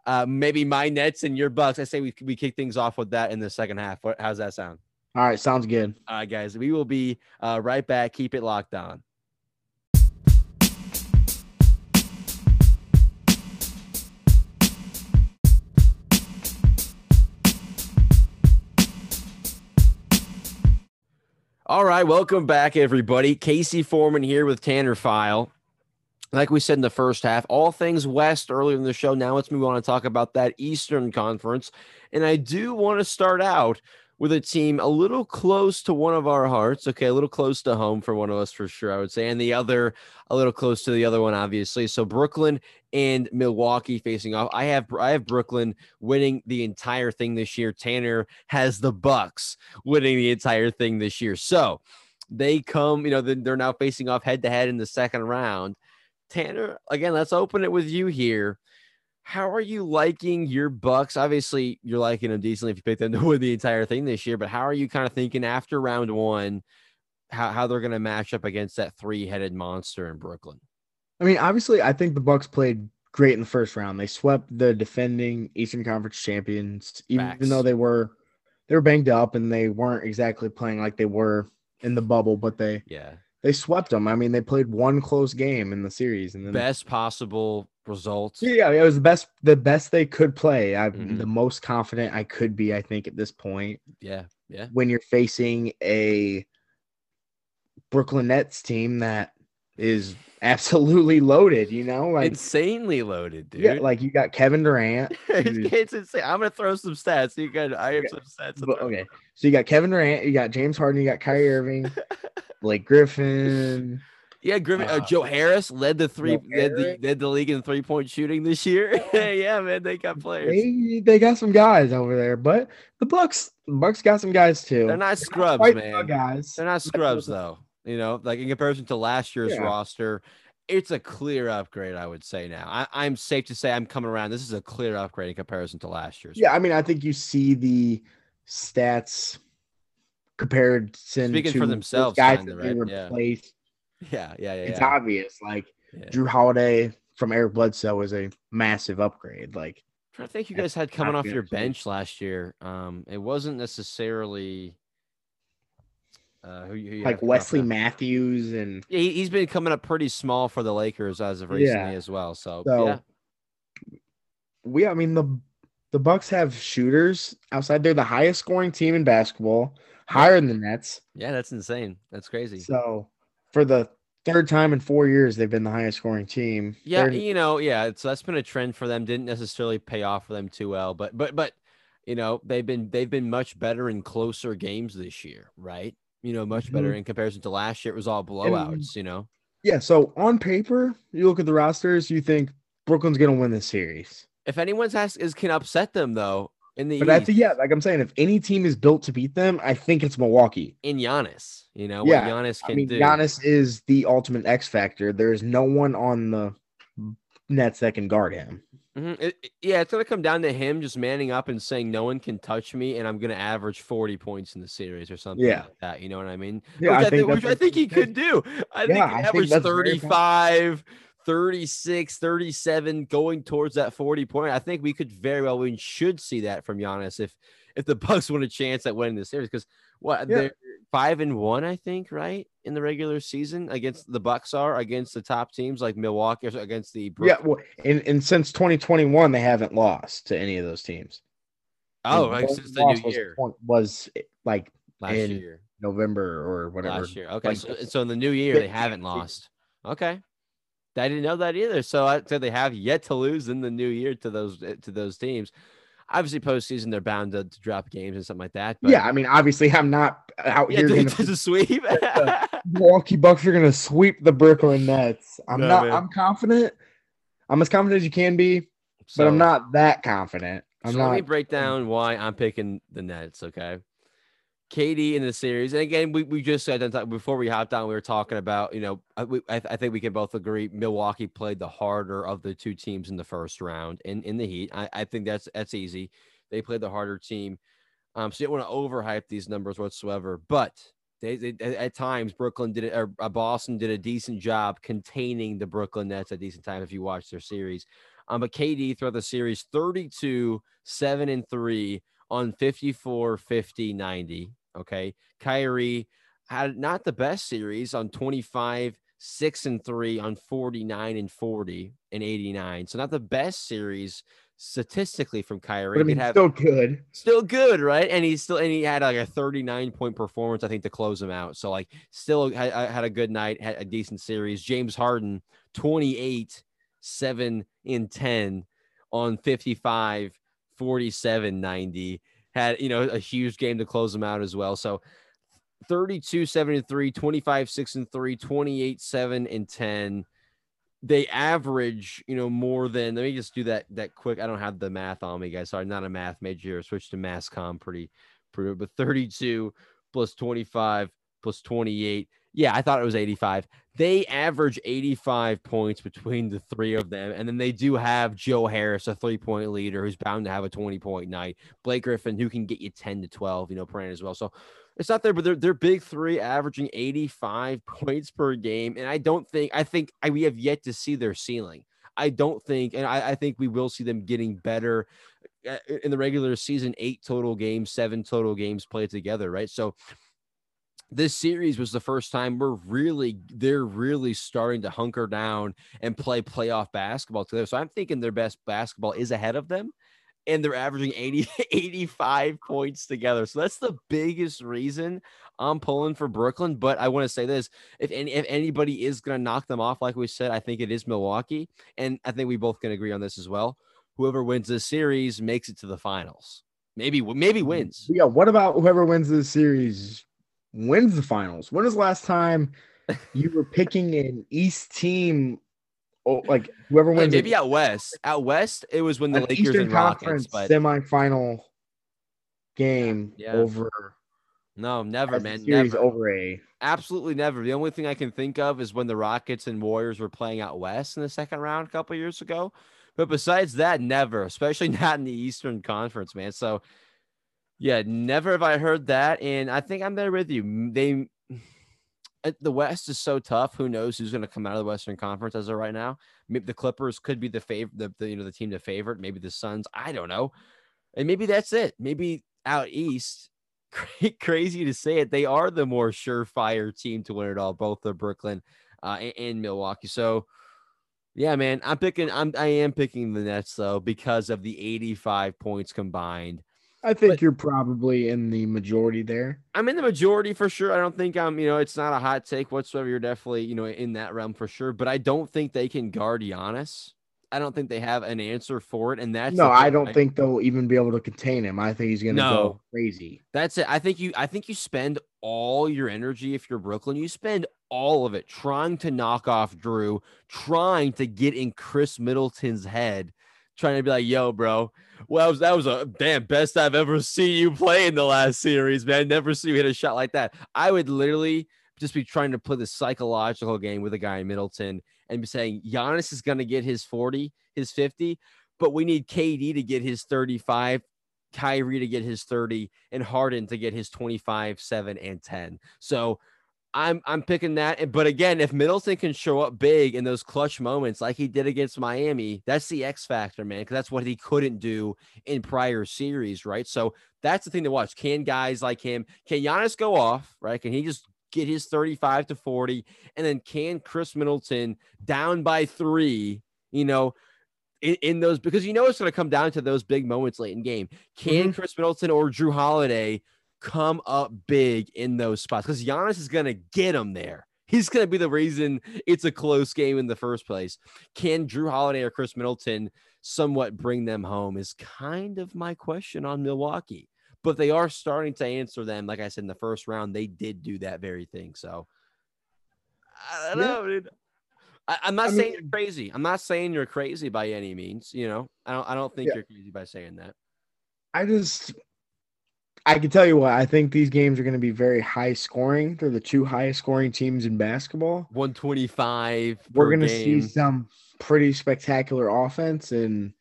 uh, maybe my Nets and your Bucks. I say we we kick things off with that in the second half. What, how's that sound? All right, sounds good. All right, guys, we will be uh, right back. Keep it locked on. All right, welcome back, everybody. Casey Foreman here with Tanner File like we said in the first half, all things West earlier in the show. Now let's move on and talk about that Eastern Conference. And I do want to start out with a team a little close to one of our hearts. Okay, a little close to home for one of us for sure, I would say, and the other a little close to the other one, obviously. So Brooklyn and Milwaukee facing off. I have I have Brooklyn winning the entire thing this year. Tanner has the Bucks winning the entire thing this year. So they come, you know, they're now facing off head to head in the second round. Tanner, again, let's open it with you here. How are you liking your Bucks? Obviously, you're liking them decently if you pick them to win the entire thing this year. But how are you kind of thinking after round one, how, how they're going to match up against that three headed monster in Brooklyn? I mean, obviously, I think the Bucks played great in the first round. They swept the defending Eastern Conference champions, even, even though they were they were banged up and they weren't exactly playing like they were in the bubble. But they yeah they swept them. I mean, they played one close game in the series and then best possible results. Yeah, it was the best the best they could play. I'm mm-hmm. the most confident I could be, I think, at this point. Yeah, yeah. When you're facing a Brooklyn Nets team that is absolutely loaded, you know, like insanely loaded, dude. Yeah, like you got Kevin Durant. it's insane. I'm gonna throw some stats. You got I have some stats. But, okay, so you got Kevin Durant, you got James Harden, you got Kyrie Irving, Blake Griffin. Yeah, Griffin. Uh, uh, Joe Harris led the three led the, led the league in three point shooting this year. yeah, man, they got players. They, they got some guys over there, but the Bucks Bucks got some guys too. They're not scrubs, They're not man. Guys, they're not scrubs though. You know, like in comparison to last year's yeah. roster, it's a clear upgrade. I would say now. I, am safe to say I'm coming around. This is a clear upgrade in comparison to last year's. Yeah, I mean, I think you see the stats compared speaking for themselves, guys kinda, that they right? replaced. Yeah yeah, yeah. It's yeah. obvious. Like yeah. Jrue Holiday from Eric Bledsoe was a massive upgrade. Like I think you guys had coming off your bench last year. Um, it wasn't necessarily uh, who, who like Wesley Matthews and yeah, he, has been coming up pretty small for the Lakers as of recently yeah. as well. So, so yeah, we I mean the the Bucks have shooters outside. They're the highest scoring team in basketball, higher than the Nets. Yeah, that's insane. That's crazy. So for the third time in four years they've been the highest scoring team. Yeah, They're... you know, yeah, so that's been a trend for them. Didn't necessarily pay off for them too well, but but but you know they've been they've been much better in closer games this year, right? You know, much better mm-hmm. in comparison to last year. It was all blowouts, and, you know. Yeah, so on paper, you look at the rosters, you think Brooklyn's gonna win this series. If anyone's asked is can upset them though, in the but East. I think yeah, like I'm saying, if any team is built to beat them, I think it's Milwaukee. In Giannis, you know yeah. what Giannis can I mean, do. Giannis is the ultimate X factor. There's no one on the Nets that can guard him. Mm-hmm. It, yeah, it's gonna come down to him just manning up and saying no one can touch me, and I'm gonna average 40 points in the series or something yeah. like that. You know what I mean? Yeah, which I, think, which I think he could do. I yeah, think he averaged 35. 36, 37, going towards that 40 point. I think we could very well we should see that from Giannis if if the Bucks want a chance at winning the series. Because what yeah. they're five and one, I think, right? In the regular season against the Bucks are against the top teams like Milwaukee or against the Brooklyn. Yeah, well, and, and since 2021, they haven't lost to any of those teams. Oh, like since the new year was, was like last year. November or whatever. Last year. Okay. Like, so, so in the new year, they haven't lost. Okay. I didn't know that either. So I said they have yet to lose in the new year to those eh, to those teams. Obviously, postseason they're bound to, to drop games and something like that. But... Yeah, I mean, obviously, I'm not uh, out yeah, here to, gonna, to sweep. Milwaukee Bucks are going to sweep the Brooklyn Nets. I'm no, not. Man. I'm confident. I'm as confident as you can be, so, but I'm not that confident. I'm so not. Let me break down why I'm picking the Nets. Okay. KD in the series, and again, we, we just said before we hopped on, we were talking about, you know, I, we, I, I, think we can both agree Milwaukee played the harder of the two teams in the first round in, in the Heat. I, I think that's that's easy. They played the harder team. Um, so you don't want to overhype these numbers whatsoever, but they, they at times Brooklyn did it, or uh, Boston did a decent job containing the Brooklyn Nets at decent time if you watch their series. Um, but KD throughout the series 32, 7 and 3 on 54, 50, 90. Okay. Kyrie had not the best series on 25, 6 and 3 on 49 and 40 and 89. So not the best series statistically from Kyrie. But I mean, have, still good. Still good, right? And he's still and he had like a 39 point performance, I think, to close him out. So like still had, uh, had a good night, had a decent series. James Harden, 28, 7 in 10 on 55, 47, 90 had, you know, a huge game to close them out as well. So 32 7 and 3, 25 6 and 3, 28 7 and 10. They average, you know, more than let me just do that that quick. I don't have the math on me, guys. Sorry, not a math major. Switch to mass com pretty pretty but 32 plus 25 plus 28. Yeah, I thought it was 85. They average 85 points between the three of them. And then they do have Joe Harris, a three point leader who's bound to have a 20 point night. Blake Griffin, who can get you 10 to 12, you know, per as well. So it's not there, but they're, they're big three averaging 85 points per game. And I don't think, I think I, we have yet to see their ceiling. I don't think, and I, I think we will see them getting better uh, in the regular season, eight total games, seven total games played together, right? So this series was the first time we're really they're really starting to hunker down and play playoff basketball together. So I'm thinking their best basketball is ahead of them and they're averaging 80 85 points together. So that's the biggest reason I'm pulling for Brooklyn, but I want to say this, if any if anybody is going to knock them off like we said, I think it is Milwaukee and I think we both can agree on this as well. Whoever wins this series makes it to the finals. Maybe maybe mm, wins. Yeah, what about whoever wins this series wins the finals. When was the last time you were picking an East team? Oh, like whoever wins. maybe it, out west. Out west, it was when the Lakers Eastern and Conference Rockets, but semifinal game yeah. over. No, never, man. Series never. over a. Absolutely never. The only thing I can think of is when the Rockets and Warriors were playing out west in the second round a couple years ago. But besides that, never, especially not in the Eastern Conference, man. So yeah, never have I heard that, and I think I'm there with you. They, the West is so tough. Who knows who's going to come out of the Western Conference as of right now? Maybe the Clippers could be the favorite, the, the you know the team to favorite. Maybe the Suns. I don't know, and maybe that's it. Maybe out east. Crazy to say it, they are the more surefire team to win it all. Both the Brooklyn uh, and, and Milwaukee. So. Yeah, man, I'm picking. I'm. I am picking the Nets though because of the 85 points combined. I think but, you're probably in the majority there. I'm in the majority for sure. I don't think I'm, you know, it's not a hot take whatsoever. You're definitely, you know, in that realm for sure. But I don't think they can guard Giannis. I don't think they have an answer for it. And that's no, I don't I, think they'll even be able to contain him. I think he's gonna no, go crazy. That's it. I think you I think you spend all your energy if you're Brooklyn, you spend all of it trying to knock off Jrue, trying to get in Khris Middleton's head trying to be like, yo, bro, well, that was a damn best I've ever seen you play in the last series, man. Never see you hit a shot like that. I would literally just be trying to play the psychological game with a guy in Middleton and be saying Giannis is going to get his 40, his 50, but we need KD to get his 35, Kyrie to get his 30, and Harden to get his 25, 7, and 10. So I'm I'm picking that. But again, if Middleton can show up big in those clutch moments like he did against Miami, that's the X factor, man. Because that's what he couldn't do in prior series, right? So that's the thing to watch. Can guys like him, can Giannis go off, right? Can he just get his 35 to 40? And then can Khris Middleton down by three, you know, in, in those because you know it's going to come down to those big moments late in game. Can mm-hmm. Khris Middleton or Jrue Holiday come up big in those spots because Giannis is going to get them there. He's going to be the reason it's a close game in the first place. Can Jrue Holiday or Khris Middleton somewhat bring them home? Is kind of my question on Milwaukee. But they are starting to answer them. Like I said in the first round, they did do that very thing. So I don't yeah. know, dude. I, am not I saying mean, you're crazy. I'm not saying you're crazy by any means. You know, I don't. I don't think yeah. you're crazy by saying that. I just I can tell you what, I think these games are going to be very high scoring. They're the two highest scoring teams in basketball. 125. We're going to see some pretty spectacular offense and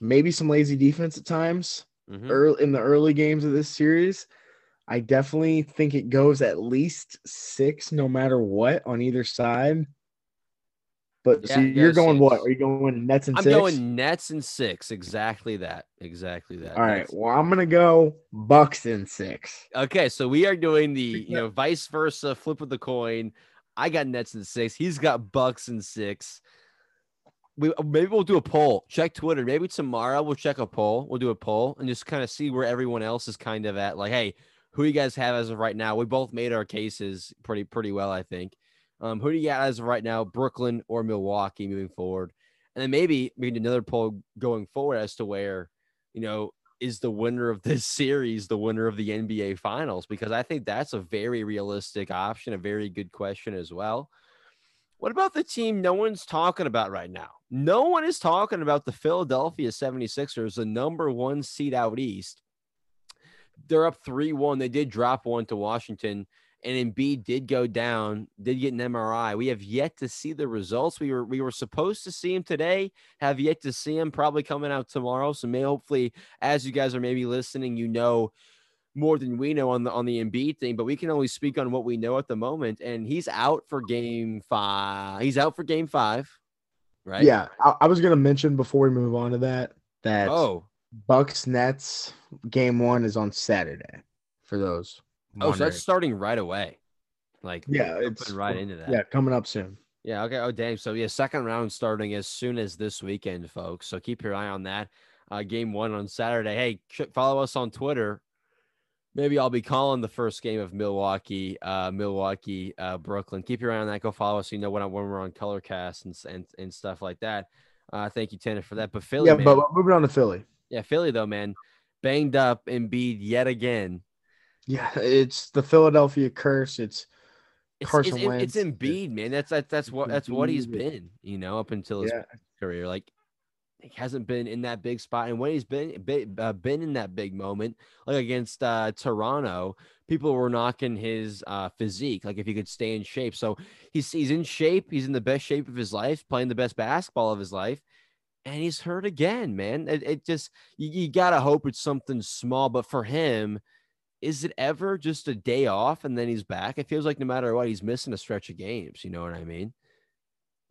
maybe some lazy defense at times mm-hmm. early in the early games of this series. I definitely think it goes at least six no matter what on either side. But yeah, so you're going six. what? Are you going Nets and I'm six? I'm going Nets and six. Exactly that. Exactly that. All right. Nets. Well, I'm gonna go Bucks and six. Okay, so we are doing the you know vice versa flip of the coin. I got Nets and six. He's got Bucks and six. We maybe we'll do a poll. Check Twitter. Maybe tomorrow we'll check a poll. We'll do a poll and just kind of see where everyone else is kind of at. Like, hey, who you guys have as of right now? We both made our cases pretty pretty well, I think. Um, who do you got as of right now, Brooklyn or Milwaukee moving forward? And then maybe we need another poll going forward as to where, you know, is the winner of this series the winner of the NBA finals? Because I think that's a very realistic option, a very good question as well. What about the team no one's talking about right now? No one is talking about the Philadelphia 76ers, the number one seed out east. They're up 3 1. They did drop one to Washington, and Embiid did go down, did get an MRI. We have yet to see the results. We were we were supposed to see him today, have yet to see him, probably coming out tomorrow. So may hopefully, as you guys are maybe listening, you know more than we know on the on the Embiid thing, but we can only speak on what we know at the moment. And he's out for game five. He's out for game five, right? Yeah, I, I was gonna mention before we move on to that that Oh, Bucks Nets game one is on Saturday for those. Oh, so that's starting right away. Like, yeah, it's right into that. Yeah, coming up soon. Yeah. Okay. Oh, damn. So yeah, second round starting as soon as this weekend, folks. So keep your eye on that. Uh, game one on Saturday. Hey, follow us on Twitter. Maybe I'll be calling the first game of Milwaukee, uh, Milwaukee, uh, Brooklyn. Keep your eye on that. Go follow us. So you know when, I, when we're on Colorcast and, and and stuff like that. Uh, thank you, Tanner, for that. But Philly, yeah, man, but moving on to Philly. yeah, Philly though, man, banged up Embiid yet again. Yeah, it's the Philadelphia curse. It's It's, Carson it's, Wentz. it's Embiid, man. That's that's that's what that's what he's been, you know, up until his yeah, career. Like he hasn't been in that big spot, and when he's been been, uh, been in that big moment, like against uh, Toronto, people were knocking his uh, physique, like if he could stay in shape. So he's he's in shape. He's in the best shape of his life, playing the best basketball of his life. And he's hurt again, man. It, it just you, you gotta hope it's something small, but for him, is it ever just a day off and then he's back? It feels like no matter what, he's missing a stretch of games. You know what I mean?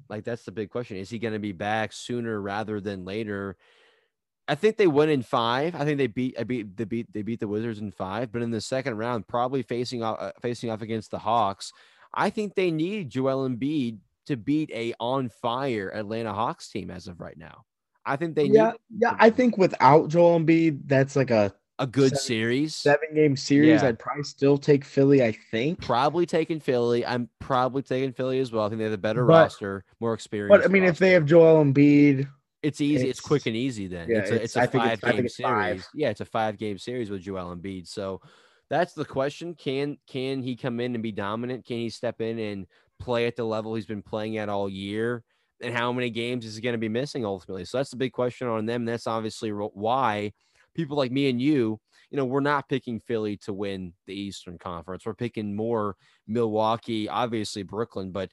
Like that's the big question. Is he going to be back sooner rather than later? I think they win in five. I think they beat, I beat, they beat, they beat the Wizards in five. But in the second round, probably facing off, uh, facing off against the Hawks, I think they need Joel Embiid to beat a on fire Atlanta Hawks team as of right now. I think they yeah, need yeah. I think without Joel Embiid, that's like a a good Seven- series. seven game series. Yeah. I'd probably still take Philly. I think, Probably taking Philly. I'm probably taking Philly as well. I think they have a better But- roster, more experience. but I mean, if they have Joel Embiid, It's easy. It's, It's- quick and easy. Then yeah, it's a, it's- a five it's- game series. five. Yeah, it's a five game series with Joel Embiid. So that's the question. Can can he come in and be dominant? Can he step in and play at the level he's been playing at all year? And how many games is he going to be missing ultimately? So that's the big question on them. That's obviously why people like me and you, you know, we're not picking Philly to win the Eastern Conference. We're picking more Milwaukee, obviously Brooklyn, but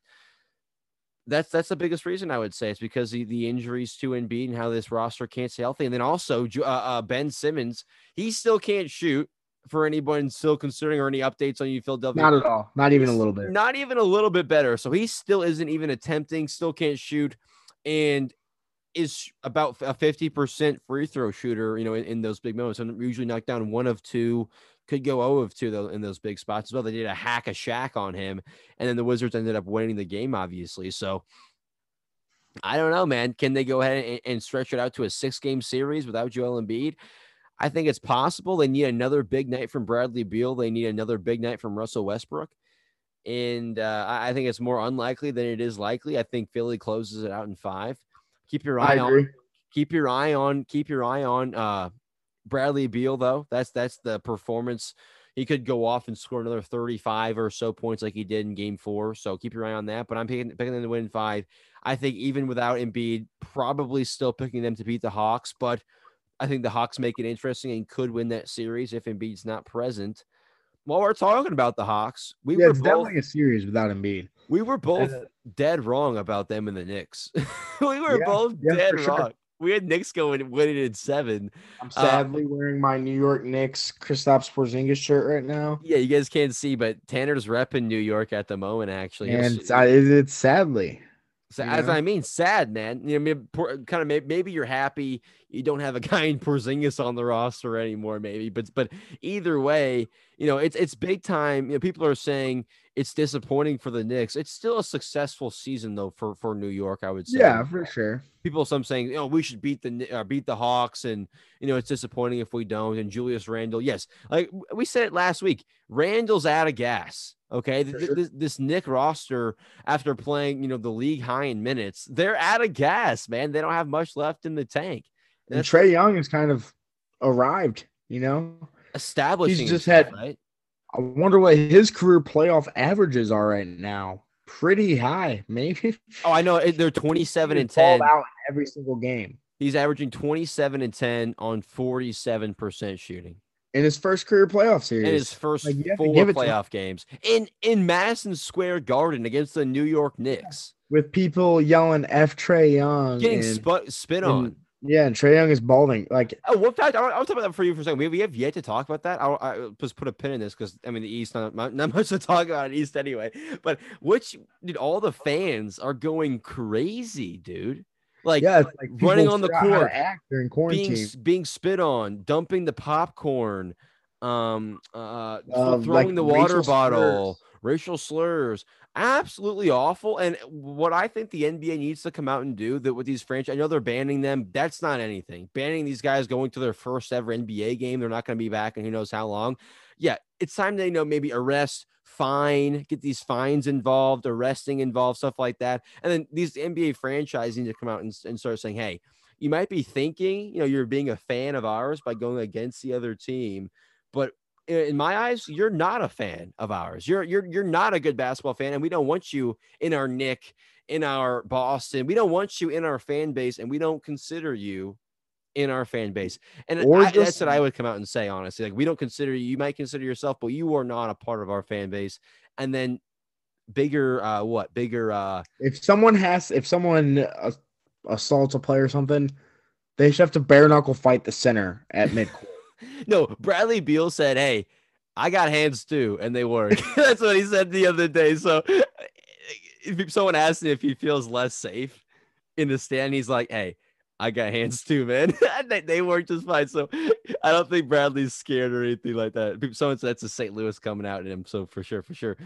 that's that's the biggest reason I would say it's because the, the injuries to Embiid and how this roster can't stay healthy, and then also uh, uh, Ben Simmons, he still can't shoot. For anyone still considering or any updates on you, Philadelphia, not at all, not even a little bit. not even a little bit better. So he still isn't even attempting, still can't shoot, and is about a 50% free throw shooter, you know, in, in those big moments. And usually knock down one of two, could go 0 of 2 though in those big spots as well. They did a hack a Shaq on him, and then the Wizards ended up winning the game, obviously. So I don't know, man. Can they go ahead and, and stretch it out to a six game series without Joel Embiid? I think it's possible. They need another big night from Bradley Beal. They need another big night from Russell Westbrook. And uh, I think it's more unlikely than it is likely. I think Philly closes it out in five. Keep your eye on keep your eye on keep your eye on uh Bradley Beal though. That's that's the performance. He could go off and score another 35 or so points like he did in game four. So keep your eye on that. But I'm picking picking them to win five. I think even without Embiid, probably still picking them to beat the Hawks, but I think the Hawks make it interesting and could win that series if Embiid's not present. While we're talking about the Hawks, we Yeah, were it's both definitely a series without Embiid. we were both Uh, dead wrong about them in the Knicks. we were Yeah, both yeah, dead for sure. wrong. We had Knicks going winning in seven. I'm Uh, sadly wearing my New York Knicks Kristaps Porzingis shirt right now, Yeah, you guys can't see, but Tanner's repping New York at the moment. Actually, and it's, it's sadly. So you as? I mean, sad man. You know, maybe, kind of maybe, maybe you're happy you don't have a guy in Porzingis on the roster anymore, maybe. But but either way, you know, it's it's big time. You know, people are saying it's disappointing for the Knicks. It's still a successful season though for for New York. I would say. Yeah, for sure. People some saying, you know, we should beat the uh, beat the Hawks, and you know, it's disappointing if we don't. And Julius Randle, yes, like we said it last week, Randle's out of gas. Okay, Th- For th- sure. this, this Knick roster, after playing, you know, the league high in minutes, they're out of gas, man. They don't have much left in the tank. And Trae Young has kind of arrived. You know, establishing. just himself, had- right. I wonder what his career playoff averages are right now. Pretty high, maybe. Oh, I know they're 27 and 10. out every single game He's averaging 27 and 10 on 47% shooting in his first career playoff series. in his first Like, you have to four give it to him. playoff games in in Madison Square Garden against the New York Knicks, with people yelling "F Trae Young," getting and, spu- spit and- on. yeah, and Trae Young is balding. Like, Oh, one fact, I want, I want to talk about that for you for a second. We, we have yet to talk about that. I'll, I'll just put a pin in this because I mean the East not, not not much to talk about in East anyway. But which dude, all the fans are going crazy, dude. Like yeah, like running on the forgot how to court, during being quarantine. s- being spit on, dumping the popcorn, um, uh, th- Uh, like throwing the water bottle, slurs. racial slurs, absolutely awful. And what I think the NBA needs to come out and do that with these franchise, I know they're banning them. That's not anything. Banning these guys going to their first ever NBA game, they're not going to be back in who knows how long. Yeah, it's time they know maybe arrest, fine, get these fines involved, arresting involved, stuff like that. And then these NBA franchises need to come out and, and start saying, hey, you might be thinking, you know, you're being a fan of ours by going against the other team, but in my eyes, you're not a fan of ours. You're you're you're not a good basketball fan, and we don't want you in our Nick, in our Boston. We don't want you in our fan base, and we don't consider you in our fan base. And Or I, that's what I would come out and say, honestly. Like we don't consider you. You might consider yourself, but you are not a part of our fan base. And then bigger, uh, what bigger? uh if someone has, if someone uh, assaults a player or something, they should have to bare knuckle fight the center at midcourt. No, Bradley Beal said, "Hey, I got hands too, and they work." That's what he said the other day. So, if someone asked him if he feels less safe in the stand, he's like, "Hey, I got hands too, man. they, they work just fine." So, I don't think Bradley's scared or anything like that. People- Someone said that's a St. Louis coming out at him, so for sure, for sure.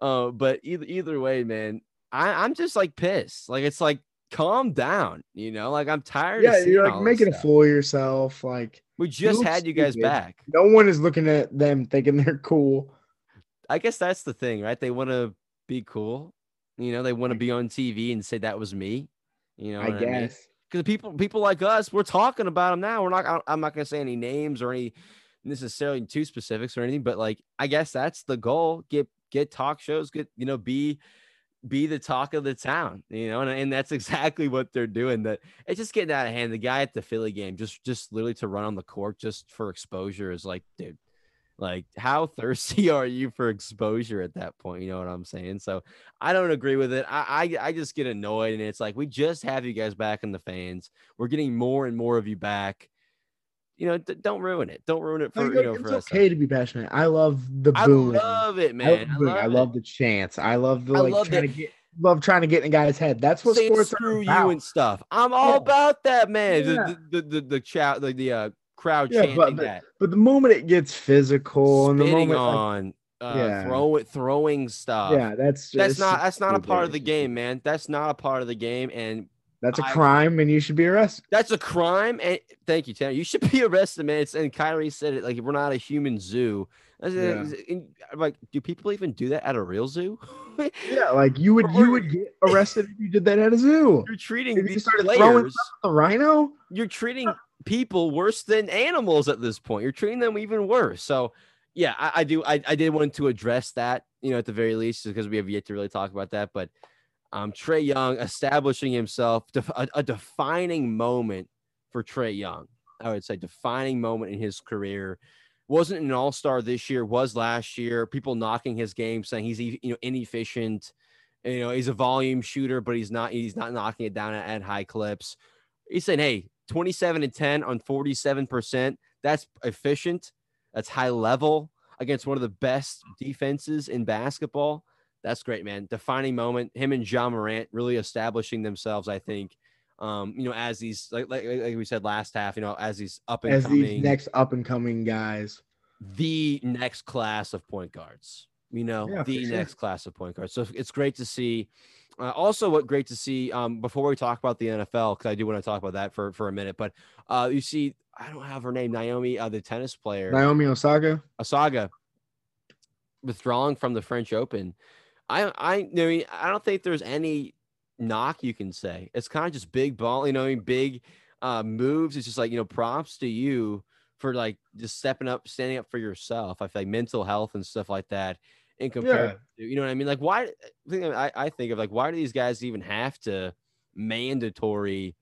Uh, but either either way, man, I, I'm just like pissed. Like it's like calm down, you know. Like I'm tired. yeah, you're like making a fool of yourself. Like, We just had you guys stupid. back. no one is looking at them thinking they're cool. I guess that's the thing, right? They want to be cool. You know, they want to be on TV and say that was me. You know, I what mean? Because people people like us, we're talking about them now. We're not. I'm not going to say any names or any necessarily too specifics or anything, but like I guess that's the goal. Get get talk shows. Get you know be be the talk of the town. You know, and, and that's exactly what they're doing. That it's just getting out of hand. The guy at the Philly game just just literally to run on the court just for exposure is like, dude. Like, how thirsty are you for exposure at that point? You know what I'm saying? So I don't agree with it. I, I I just get annoyed, and it's like we just have you guys back in the fans. We're getting more and more of you back. You know, d- don't ruin it. Don't ruin it for you know it's for us. okay to be passionate. I love the booing. I booing. love it, I man. love, the booing. I love the chance. I love the I like love trying the- to get love trying to get in a guy's head. That's what saying sports screw you and stuff. I'm all Yeah. about that, man. The- Yeah. The the the, the, chow, the, the uh, crowd Yeah, chanting but- but that, But the moment it gets physical and the spitting moment, like, on, uh, Yeah. throw it, throwing stuff. yeah, that's just, that's not that's not a part of the game, man. That's not a part of the game, and That's a I- crime, and you should be arrested. That's a crime. And thank you, Tanner. You should be arrested, man. It's, and Kyrie said it like we're not a human zoo. Yeah. is it- and I'm like, do people even do that at a real zoo? Yeah, like you would you would get arrested if you did that at a zoo. You're treating If you these started throwing players. stuff at the rhino, You're treating people worse than animals at this point. You're treating them even worse. So, yeah, I, I do. I, I did want to address that, you know, at the very least, because we have yet to really talk about that. But um, Trae Young establishing himself, a, a defining moment for Trae Young. I would say defining moment in his career. Wasn't an all star this year, was last year. People knocking his game, saying he's you know inefficient. You know he's a volume shooter, but he's not. He's not knocking it down at, at high clips. He's saying, "Hey, 27 and 10 on 47 percent. That's efficient. That's high level against one of the best defenses in basketball. That's great, man. Defining moment. Him and Ja Morant really establishing themselves. I think." Um, you know, as these like, like like we said last half, you know, as these up and as coming these next up and coming guys. the next class of point guards. You know, Yeah, the sure. next class of point guards. So it's great to see. Uh, also, what great to see. Um, before we talk about the NFL, because I do want to talk about that for for a minute, but uh, you see, I don't have her name, Naomi, uh, the tennis player, Naomi Osaka. Asaga, withdrawing from the French Open. I I I mean, I don't think there's any knock you can say. It's kind of just big ball, you know, I mean, big uh, moves. It's just like you know, props to you for like just stepping up, standing up for yourself. I feel like mental health and stuff like that. In comparison, to, you know what I mean? Like, why? I, I think of like, why do these guys even have to mandatory?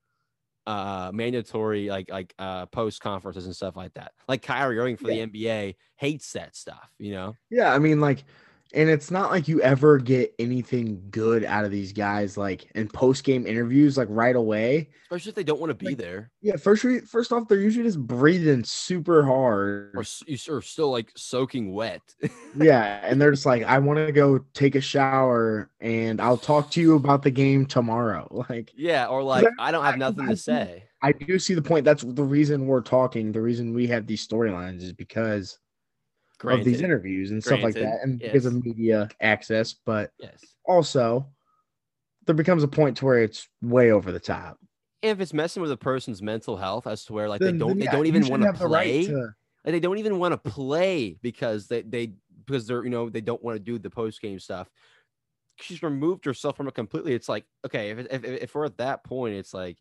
uh mandatory like like uh post conferences and stuff like that. Like Kyrie Irving for yeah. the NBA hates that stuff, you know? Yeah, I mean like and it's not like you ever get anything good out of these guys like in post game interviews like right away. Especially if they don't want to be like, there. Yeah, first first off, they're usually just breathing super hard, or you're still like soaking wet. yeah, and they're just like, I want to go take a shower, and I'll talk to you about the game tomorrow. Like, yeah, or like I don't have nothing I, to say. I do see the point. That's the reason we're talking. The reason we have these storylines is because Granted. of these interviews and Granted. stuff like that, and yes. because of media access. But yes, also there becomes a point to where it's way over the top. if it's messing with a person's mental health, as to where like then, they don't yeah, they don't even want to play, like they don't even want to play because they they because they're you know they don't want to do the post game stuff. She's removed herself from it completely. It's like okay, if if if we're at that point, it's like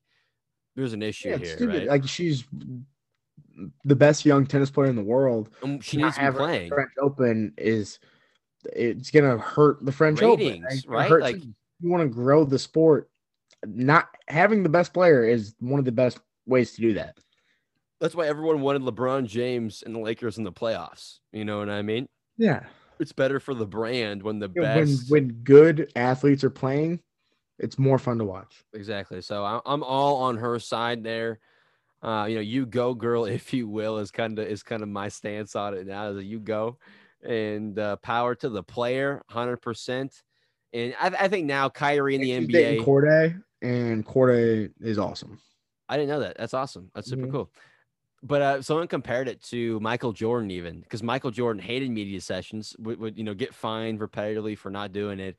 there's an issue yeah, here, right? Like she's the best young tennis player in the world. Um, she needs to be playing. French Open is it's gonna hurt the French Ratings, Open. Right? Like you want to grow the sport. Not having the best player is one of the best ways to do that. That's why everyone wanted LeBron James and the Lakers in the playoffs. You know what I mean? Yeah. It's better for the brand when the yeah, best when, when good athletes are playing, it's more fun to watch. Exactly. So I'm all on her side there uh, you know, you go girl, if you will, is kind of is kind of my stance on it now. Is that you go, and uh, power to the player, hundred percent. And I, I, think now Kyrie in the and NBA, Corday, and Corday is awesome. I didn't know that. That's awesome. That's super mm-hmm. cool. But uh, someone compared it to Michael Jordan, even because Michael Jordan hated media sessions, would, would you know get fined repetitively for not doing it.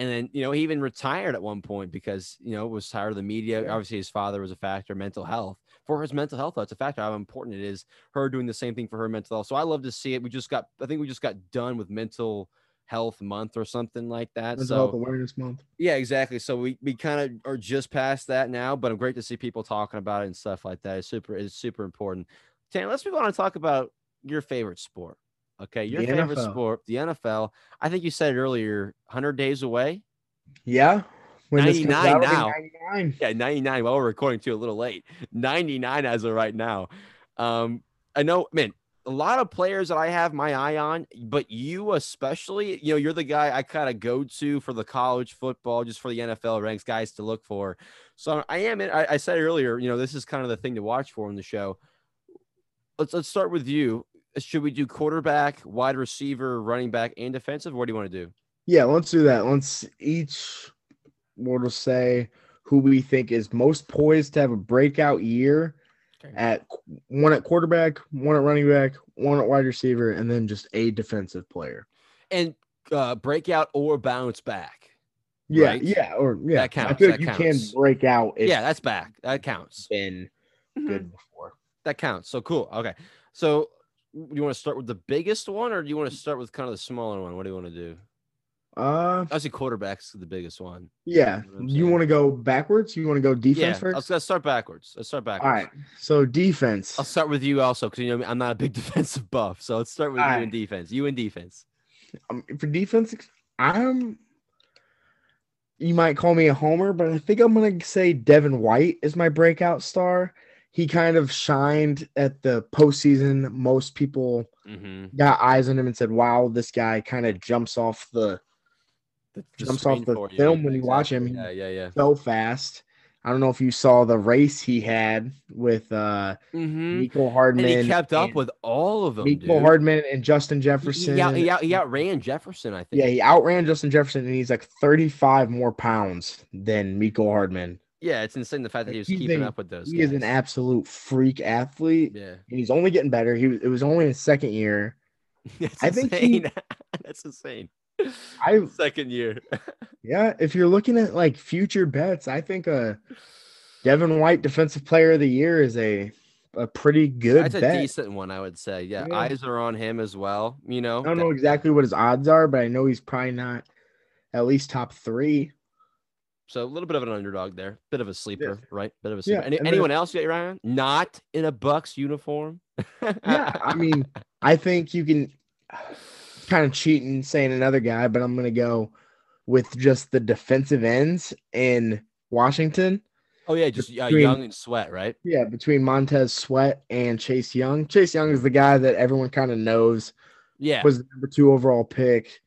And then, you know, he even retired at one point because, you know, was tired of the media. Obviously, his father was a factor, mental health. For his mental health, that's a factor how important it is. Her doing the same thing for her mental health. So I love to see it. We just got, I think we just got done with mental health month or something like that. Mental so, health awareness month. Yeah, exactly. So we, we kind of are just past that now, but I'm great to see people talking about it and stuff like that. It's super, it's super important. Tan, let's move on and talk about your favorite sport. Okay, your the favorite NFL. sport, the NFL. I think you said it earlier, 100 days away. Yeah. When 99 now. 99. Yeah, 99. Well, we're recording too a little late. 99 as of right now. Um, I know, man, a lot of players that I have my eye on, but you especially, you know, you're the guy I kind of go to for the college football, just for the NFL ranks guys to look for. So I am in, I, I said earlier, you know, this is kind of the thing to watch for in the show. Let's let's start with you should we do quarterback, wide receiver, running back, and defensive? What do you want to do? Yeah, let's do that. Let's each we'll say who we think is most poised to have a breakout year okay. at one at quarterback, one at running back, one at wide receiver, and then just a defensive player. And uh, breakout or bounce back. Yeah, right? yeah, or yeah. That counts. I feel like you counts. can break out. yeah, that's back. That counts. Been mm-hmm. good before. That counts. So cool. Okay, so do you want to start with the biggest one or do you want to start with kind of the smaller one? What do you want to do? Uh, I see quarterbacks the biggest one. Yeah. You, know you want to go backwards? You want to go defense yeah, first? Let's, let's start backwards. Let's start backwards. All right. So defense. I'll start with you also because you know I'm not a big defensive buff. So let's start with All you right. in defense. You in defense. Um, for defense, I'm. You might call me a homer, but I think I'm gonna say Devin White is my breakout star he kind of shined at the postseason. Most people mm-hmm. got eyes on him and said, "Wow, this guy kind of jumps off the, the jumps off the film when you watch him. Yeah, yeah, yeah. So fast." I don't know if you saw the race he had with uh mm-hmm. Mecole Hardman. And he kept up with all of them. Mecole Hardman and Justin Jefferson. Yeah, he, out, he, outran Jefferson, I think. Yeah, he outran Justin Jefferson, and he's like 35 more pounds than Mecole Hardman. Yeah, it's insane the fact that he was he's keeping a, up with those. He guys. is an absolute freak athlete. Yeah, and he's only getting better. He it was only his second year. That's I insane. think he, that's insane. I second year. yeah, if you're looking at like future bets, I think a Devin White Defensive Player of the Year is a a pretty good. That's bet. a decent one, I would say. Yeah, yeah, eyes are on him as well. You know, I don't know exactly what his odds are, but I know he's probably not at least top three. So a little bit of an underdog there, bit of a sleeper, Yeah. right? Bit of a sleeper. Yeah, Any, anyone else you got your eye on? Not in a Bucks uniform. Yeah, I mean, I think you can kind of cheat and saying another guy, but I'm gonna go with just the defensive ends in Washington. oh yeah, just uh, between- young and sweat, right? Yeah, between Montez Sweat and Chase Young. Chase Young is the guy that everyone kind of knows Yeah. was the number two overall pick.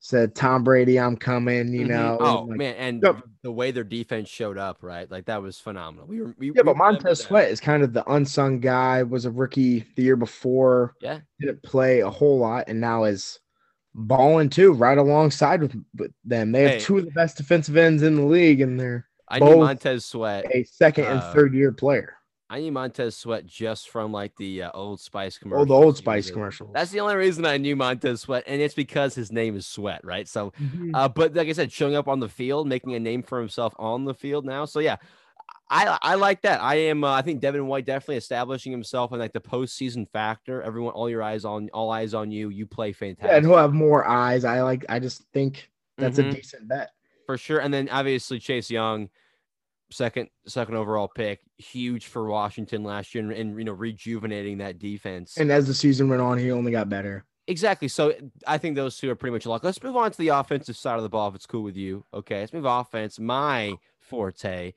Said Tom Brady, I'm coming. You Mhm. know. Oh and, like, man, and Yep. the way their defense showed up, right? Like that was phenomenal. We were, we, Yeah, we but Montez. Sweat is kind of the unsung guy. Was a rookie the year before. Yeah. didn't play a whole lot, and now is balling too, right alongside with, with them. They have Hey. two of the best defensive ends in the league, and they're I both- Montez Sweat. a second and Uh, third year player. I knew Montez Sweat just from like the uh, Old Spice commercial. Oh, the Old Spice commercials. That's the only reason I knew Montez Sweat, and it's because his name is Sweat, right? So, Mhm. uh, but like I said, showing up on the field, making a name for himself on the field now. So yeah, I I like that. I am. Uh, I think Devin White definitely establishing himself in like the postseason factor. Everyone, all your eyes on, all eyes on you. You play fantastic. yeah, and he'll have more eyes. I like. I just think that's Mhm. a decent bet. for sure. And then obviously Chase Young, second second overall pick, huge for Washington last year, and, and you know rejuvenating that defense. And as the season went on, he only got better. exactly. So I think those two are pretty much a lock. Let's move on to the offensive side of the ball, if it's cool with you. Okay, let's move offense. My forte,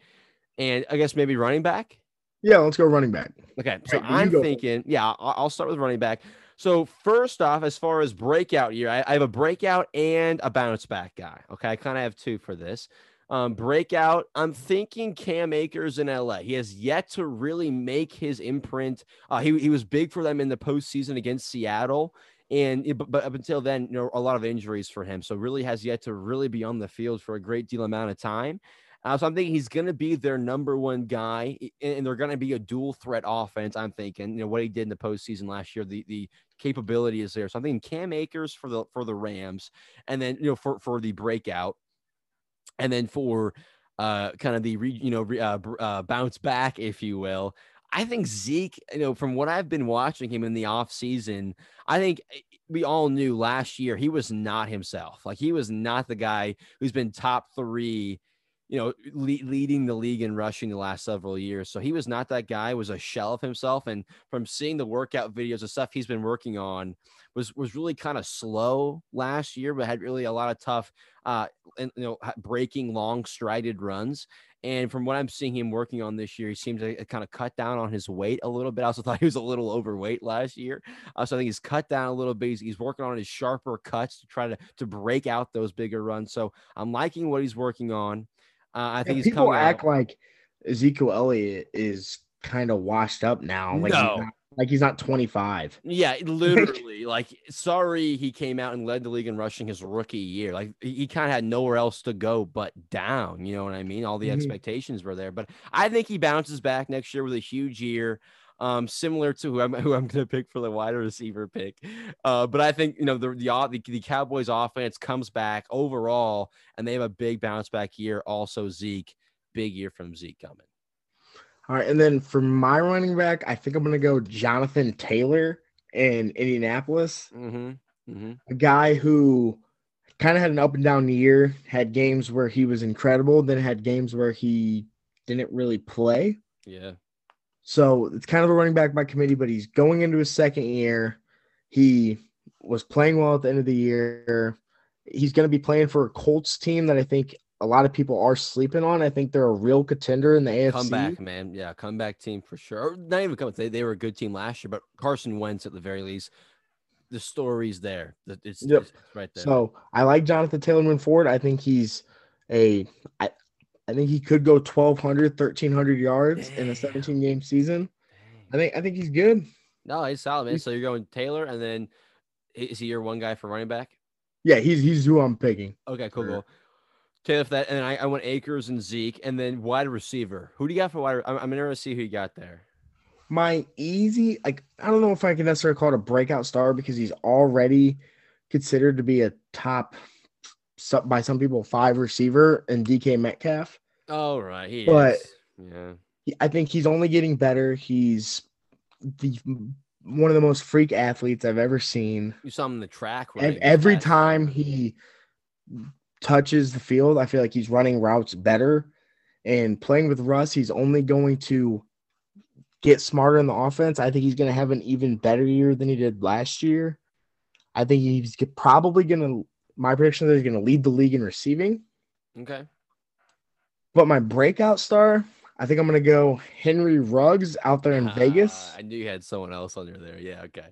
and I guess maybe running back. Yeah, let's go running back. Okay, so Right, I'm thinking, yeah, I'll, I'll start with running back. So first off, as far as breakout year, I, I have a breakout and a bounce back guy. Okay, I kind of have two for this. Um, breakout, I'm thinking Cam Akers in LA. He has yet to really make his imprint. Uh, he he was big for them in the postseason against Seattle. And it- but, but up until then, you know, a lot of injuries for him. So really has yet to really be on the field for a great deal amount of time. Uh, so I'm thinking he's going to be their number one guy, and they're going to be a dual threat offense. I'm thinking, you know, what he did in the postseason last year, the the capability is there. So I'm thinking Cam Akers for the for the Rams, and then you know for for the breakout, and then for uh kind of the re, you know re, uh, uh, bounce back, if you will. I think Zeke, you know, from what I've been watching him in the offseason, I think eh, we all knew last year he was not himself. Like he was not the guy who's been top three you know, le- leading the league in rushing the last several years. So he was not that guy, was a shell of himself. And from seeing the workout videos, the stuff he's been working on was was really kind of slow last year, but had really a lot of tough uh and you know breaking long strided runs. And from what I'm seeing him working on this year, he seems to kind of cut down on his weight a little bit. I also thought he was a little overweight last year. Uh, so I think he's cut down a little bit. He's, he's working on his sharper cuts to try to to break out those bigger runs. So I'm liking what he's working on. Uh, I think Yeah, he's people coming act out. like Ezekiel Elliott is kind of washed up now. Like No. he's not, like he's not 25. Yeah, literally. like, sorry, he came out and led the league in rushing his rookie year. Like, he, kind of had nowhere else to go but down. You know what I mean? All the Mhm. expectations were there, but I think he bounces back next year with a huge year. Um, similar to who I'm who I'm gonna pick for the wide receiver pick, uh, but I think you know the, the the the Cowboys offense comes back overall, and they have a big bounce back year. Also, Zeke, big year from Zeke coming. All right, and then for my running back, I think I'm gonna go Jonathan Taylor in Indianapolis, Mm-hmm. Mm-hmm. a guy who kind of had an up and down year. Had games where he was incredible, then had games where he didn't really play. Yeah. So it's kind of a running back by committee, but he's going into his second year. He was playing well at the end of the year. He's going to be playing for a Colts team that I think a lot of people are sleeping on. I think they're a real contender in the AFC. Comeback, man. Yeah, comeback team for sure. Or not even come. They, they were a good team last year, but Carson Wentz at the very least. The story's there. The- It's, Yep. it's right there. So I like Jonathan Taylor moving forward. I think he's a I, I think he could go 1200 1300 yards in a 17 game season. I think I think he's good. no, he's solid, man. he's- So you're going Taylor, and then is he your one guy for running back? Yeah, he's he's who I'm picking. Okay, cool, cool. Taylor for that, and then I, I went Akers and Zeke, and then wide receiver. Who do you got for wide? I'm, I'm interested to see who you got there. my easy like I don't know if I can necessarily call it a breakout star because he's already considered to be a top by some people five receiver and DK Metcalf. Oh, right, he But- is. Yeah, I think he's only getting better. He's the one of the most freak athletes I've ever seen. you saw him in the track. Right, every time he touches the field, I feel like he's running routes better. And playing with Russ, he's only going to get smarter in the offense. I think he's going to have an even better year than he did last year. I think he's probably going to. My prediction is he's going to lead the league in receiving. Okay. But my breakout star, I think I'm going to go Henry Ruggs out there in Ah, Vegas. I knew you had someone else under there. Yeah. Okay.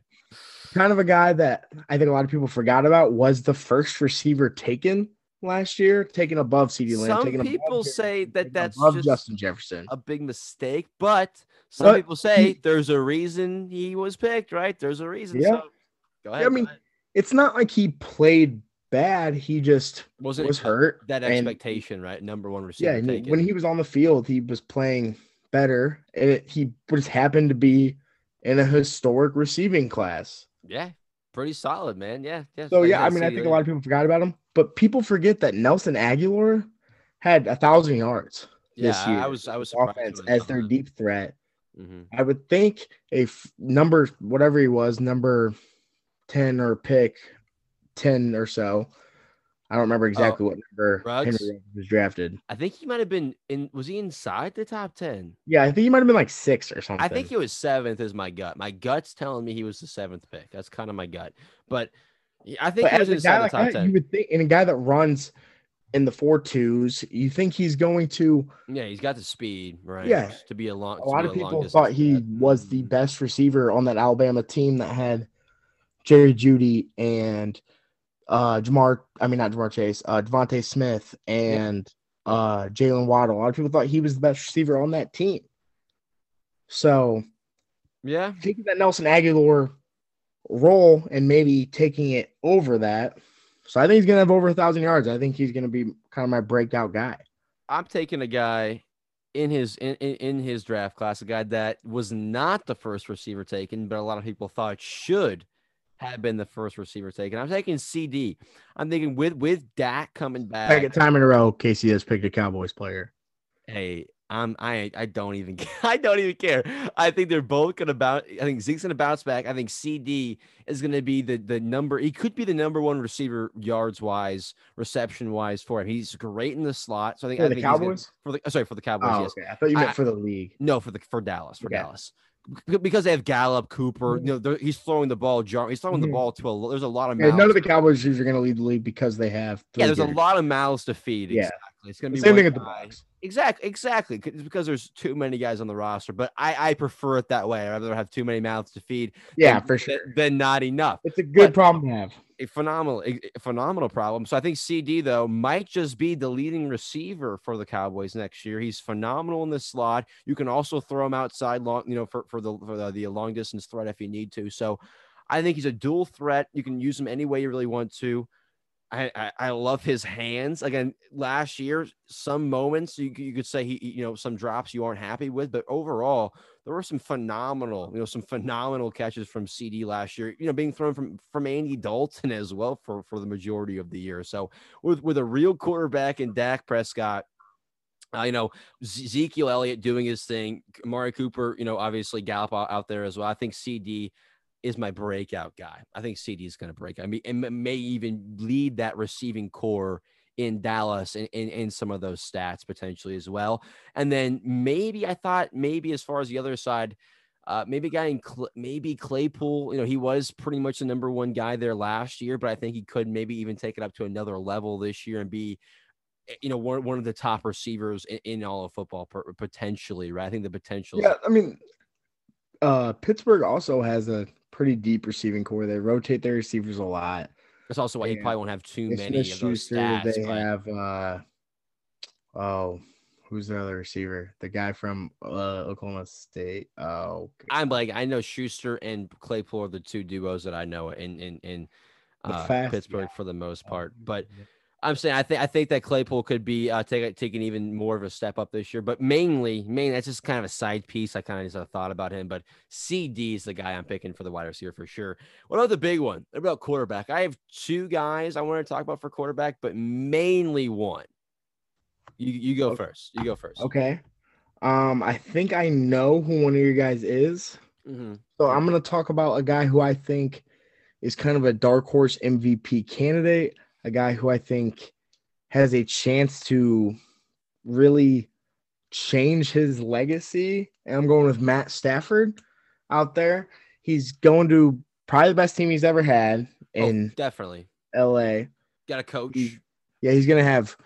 Kind of a guy that I think a lot of people forgot about was the first receiver taken last year, taken above CeeDee Lamb. Some people say that that's just Justin Jefferson. a big mistake, but some But people say he- there's a reason he was picked, right? There's a reason. Yeah. So go ahead. I mean. It's not like he played bad. He just wasn't was hurt. that and- expectation, right? Number one receiver Yeah, taken. when he was on the field, he was playing better. And it, he just happened to be in a historic receiving class. yeah, pretty solid, man. Yeah, yeah. So yeah, I mean, I think a lot of people forgot about him, but people forget that Nelson Agholor had a thousand yards Yeah, this I- year. I was I was offense as their deep threat. Mhm. I would think a f- number, whatever he was, number 10 or pick 10 or so. I don't remember exactly oh, what number Ruggs? Henry was drafted. I think he might have been in. Was he inside the top ten? Yeah, I think he might have been like six or something. I think he was seventh. Is my gut. My gut's telling me he was the seventh pick. That's kind of my gut. But I think but he was as a inside guy the like top that, ten. you would think, and a guy that runs in the four twos, you think he's going to. Yeah, he's got the speed, right? Yeah. to be a long. A lot of people thought he threat. was the mm-hmm. best receiver on that Alabama team that had Jerry Jeudy and uh Ja'Marr. I mean, not Ja'Marr Chase, uh DeVonta Smith and uh Jaylen Waddle. A lot of people thought he was the best receiver on that team. So Yeah, taking that Nelson Agholor role and maybe taking it over that. So I think he's gonna have over a thousand yards. I think he's gonna be kind of my breakout guy. I'm taking a guy in his in, in his draft class, a guy that was not the first receiver taken, but a lot of people thought should have been the first receiver taken. I'm taking CeeDee. I'm thinking with with Dak coming back. Second time in a row, Casey has picked a Cowboys player. Hey, I'm I I don't even I don't even care. I think they're both gonna bounce. I think Zeke's gonna bounce back. I think CeeDee is gonna be the the number. He could be the number one receiver yards wise, reception wise for him. He's great in the slot. So I think For I the think he's gonna- Cowboys? for the sorry for the Cowboys. Oh, yes. okay. I thought you I- meant for the league. No, for the for Dallas for. Dallas. Because they have Gallup, Cooper, you know, he's throwing the ball. Jar- he's throwing the ball to a. There's a lot of Yeah, none of the Cowboys are going to lead the league because they have. yeah, there's a lot of mouths to feed. Yeah. Exactly. It's gonna be Same thing at the guy. Bucks. Exactly, exactly. It's because there's too many guys on the roster, but I I prefer it that way. I'd rather have too many mouths to feed. Yeah, than- for sure. Than not enough. It's a good But- problem to have. A phenomenal, a phenomenal problem. So I think CeeDee though might just be the leading receiver for the Cowboys next year. He's phenomenal in the slot. You can also throw him outside long, you know, for for the for the, the long distance threat if you need to. So I think he's a dual threat. You can use him any way you really want to. I, I, I love his hands. Again, last year, some moments you, you could say he, you know, some drops you aren't happy with, but overall, there were some phenomenal, you know, some phenomenal catches from CeeDee last year. You know, being thrown from from Andy Dalton as well for for the majority of the year. So with with a real quarterback in Dak Prescott, uh, you know, Ezekiel Elliott doing his thing, Amari Cooper, you know, obviously Gallup out there as well. I think CeeDee is my breakout guy. I think CeeDee is going to break. I mean, and may even lead that receiving core in Dallas and in, some of those stats potentially as well. And then maybe I thought maybe as far as the other side, uh, maybe guy in Cl- maybe Claypool. You know, he was pretty much the number one guy there last year, but I think he could maybe even take it up to another level this year and be eh, you know one, one of the top receivers in, in all of football potentially right i think the potential Yeah, I mean, uh, Pittsburgh also has a pretty deep receiving core. They rotate their receivers a lot. that's also why he and probably won't have too many of those stats They but have uh, oh, who's the other receiver? The guy from uh, Oklahoma State. Oh, i'm like i know schuster and claypool are the two duos that i know in in in uh, pittsburgh for the most part but I'm saying I think I think that Claypool could be uh, take, taking even more of a step up this year, but mainly, mainly that's just kind of a side piece. I kind of just uh, thought about him, but CeeDee is the guy I'm picking for the wide receiver for sure. What about the big one? What about quarterback? I have two guys I want to talk about for quarterback, but mainly one. You you go first. You go first. Okay. Um, I think I know who one of your guys is. hmm So I'm gonna talk about a guy who I think is kind of a dark horse MVP candidate, a guy who I think has a chance to really change his legacy. And I'm going with Matt Stafford out there. He's going to probably the best team he's ever had oh, in oh, definitely LA. Got a coach. He, yeah, he's gonna have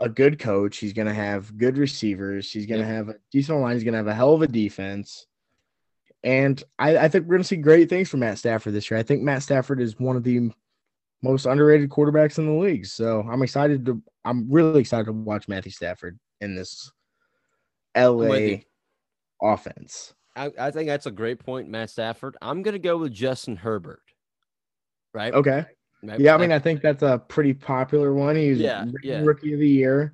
a good coach. He's gonna have good receivers. He's gonna have a decent line. He's gonna have a hell of a defense. And I, I think we're gonna see great things from Matt Stafford this year. I think Matt Stafford is one of the most underrated quarterbacks in the league. So I'm excited to I'm really excited to watch Matthew Stafford in this LA offense. I, I, think that's a great point, Matt Stafford. I'm gonna go with Justin Herbert. Right. Okay. Yeah, I mean, I think that's a pretty popular one. He's yeah, yeah. rookie of the year.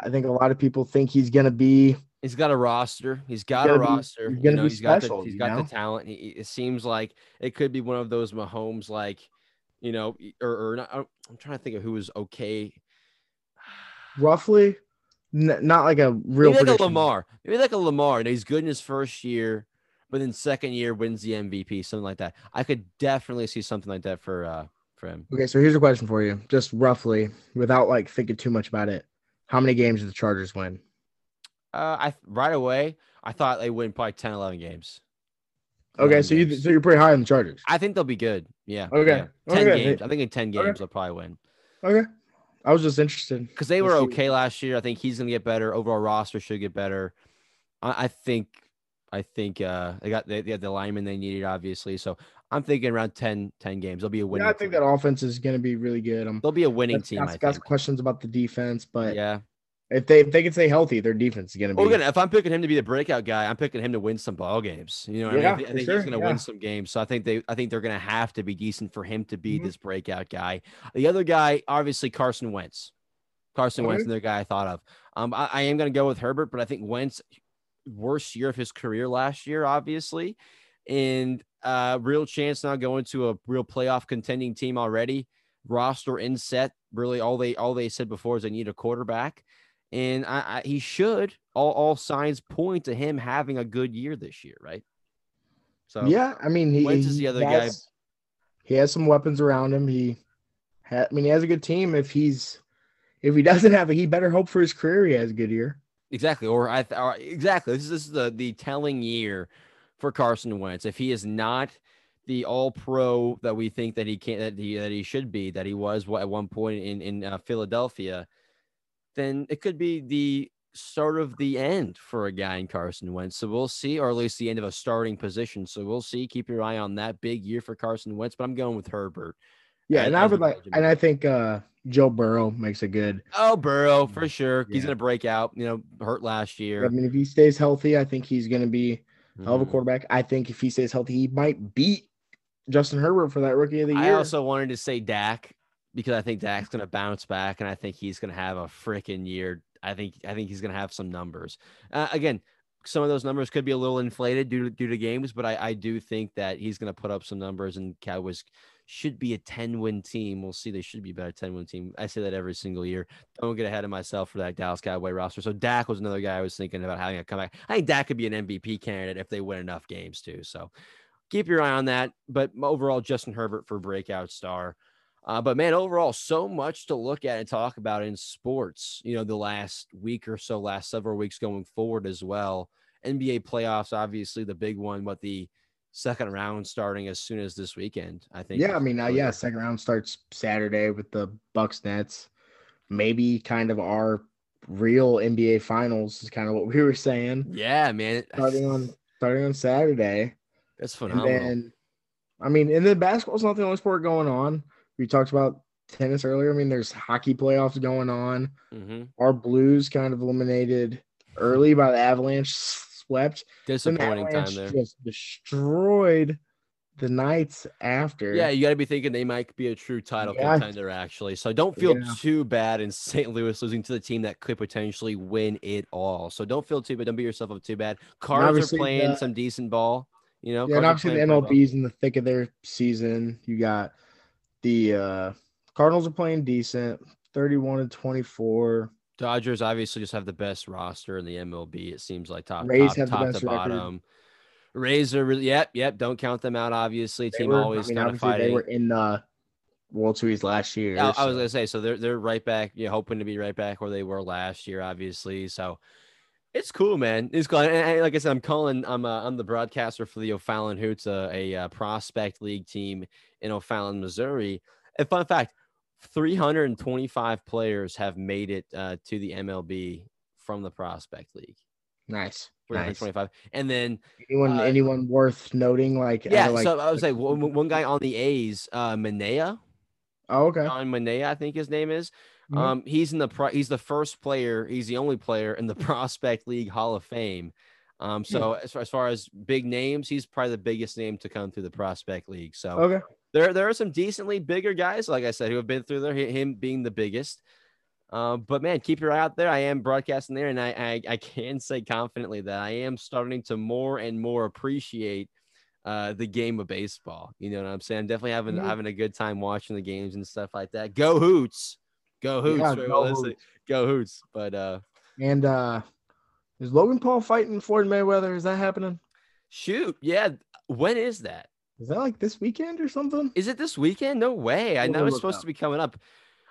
I think a lot of people think he's gonna be. He's got a roster. He's got a roster. He's you know, be he's special. Got the, he's got know? the talent. He, it seems like it could be one of those Mahomes, like you know, or, or not, I'm trying to think of who was okay. Roughly, N- not like a real. Maybe like a Lamar. Maybe like a Lamar. And he's good in his first year, but then second year wins the MVP, something like that. I could definitely see something like that for uh for him. Okay, so here's a question for you, just roughly, without like thinking too much about it. How many games did the Chargers win? Uh, I right away I thought they win probably 10, 11 games. Okay, so you so you're pretty high on the Chargers. I think they'll be good. Yeah. Okay. Yeah. Ten okay. games. I think in ten games okay. they'll probably win. Okay. I was just interested because they were okay last year. I think he's gonna get better. Overall roster should get better. I, I think. I think uh, they got they, they had the lineman they needed, obviously. So I'm thinking around 10, 10 games. They'll be a winning. Yeah, I think team. that offense is going to be really good. Um, They'll be a winning team. Got, I got questions about the defense, but yeah, if they if they can stay healthy, their defense is going to be. Well, again, if I'm picking him to be the breakout guy, I'm picking him to win some ball games. You know, what yeah, I, mean? I think, sure. he's going to yeah. win some games. So I think they, I think they're going to have to be decent for him to be mm-hmm. this breakout guy. The other guy, obviously, Carson Wentz. Carson okay. Wentz, another guy I thought of. Um, I, I am going to go with Herbert, but I think Wentz, worst year of his career last year, obviously, and uh, real chance now going to a real playoff contending team already. Roster in set. Really, all they all they said before is they need a quarterback and I, I, he should. All all signs point to him having a good year this year, right? So yeah, I mean, he, Wentz is the other has, guy. He has some weapons around him. He, ha, I mean, he has a good team. If he's, if he doesn't have it, he better hope for his career. He has a good year. Exactly, or I or exactly. This is, this is the the telling year for Carson Wentz. If he is not the All Pro that we think that he can that he that he should be, that he was at one point in in uh, Philadelphia then it could be the start of the end for a guy in Carson Wentz. So we'll see, or at least the end of a starting position. So we'll see. Keep your eye on that big year for Carson Wentz. But I'm going with Herbert. Yeah, and I would like, and I think uh Joe Burrow makes a good. Oh, Burrow for sure. Yeah. He's gonna break out. You know, hurt last year. I mean, if he stays healthy, I think he's gonna be mm. hell of a quarterback. I think if he stays healthy, he might beat Justin Herbert for that rookie of the year. I also wanted to say Dak because I think Dak's going to bounce back and I think he's going to have a freaking year. I think I think he's going to have some numbers. Uh, again, some of those numbers could be a little inflated due to due to games, but I, I do think that he's going to put up some numbers and Cowboys should be a 10 win team. We'll see. They should be about a 10 win team. I say that every single year. Don't get ahead of myself for that Dallas Cowboy roster. So Dak was another guy I was thinking about having a comeback. I think Dak could be an MVP candidate if they win enough games too. So keep your eye on that. But overall, Justin Herbert for breakout star. Uh, but man, overall, so much to look at and talk about in sports, you know, the last week or so, last several weeks going forward as well. NBA playoffs, obviously the big one, but the second round starting as soon as this weekend, I think. Yeah, I mean, uh, yeah, second round starts Saturday with the Bucks Nets. Maybe kind of our real NBA finals is kind of what we were saying. Yeah, man. Starting on starting on Saturday. That's phenomenal. And then, I mean, and then basketball's not the only sport going on we talked about tennis earlier. I mean, there's hockey playoffs going on. Mm-hmm. Our Blues kind of eliminated early by the Avalanche, swept. Disappointing time there. Just destroyed the Knights after. Yeah, you got to be thinking they might be a true title yeah. contender, actually. So don't feel yeah. too bad in St. Louis losing to the team that could potentially win it all. So don't feel too bad. Don't beat yourself up too bad. Cards are playing the, some decent ball. You know, yeah, and obviously the MLB's in the thick of their season. You got the uh, Cardinals are playing decent, 31 and 24. Dodgers obviously just have the best roster in the MLB. It seems like top Rays top, top to record. bottom. Rays are really yep, yep. Don't count them out. Obviously, They team were, always I mean, kind of fighting. They were in the World Series last year. I, I was gonna say, so they're they're right back. You know, hoping to be right back where they were last year, obviously. So it's cool, man. It's cool. And, and like I said, I'm calling. I'm uh, I'm the broadcaster for the O'Fallon Hoots, uh, a uh, prospect league team in O'Fallon, Missouri. And fun fact: 325 players have made it uh, to the MLB from the prospect league. nice. Nice. 325, and then Anyone Uh, anyone worth noting? Like yeah. like, so I would say one, one guy on the A's, uh, Manaea, Oh, okay. John Manaea, I think his name is. Mhm. Um, he's in the pro- he's the first player, he's the only player in the Prospect League Hall of Fame. Um, so as, far, as far as big names, he's probably the biggest name to come through the Prospect League. So Okay. There there are some decently bigger guys, like I said, who have been through there. Him being the biggest. Um, but man, keep your eye out there. I am broadcasting there, and I, I I can say confidently that I am starting to more and more appreciate uh, the game of baseball. You know what I'm saying? I'm definitely having Mhm. having a good time watching the games and stuff like that. Go Hoots, go Hoots, Yeah, go Hoots. go Hoots. But uh, And uh is Logan Paul fighting Floyd Mayweather? Is that happening? shoot, yeah. When is that? Is that like this weekend or something? Is it this weekend? No way. I know it's supposed up. to be coming up.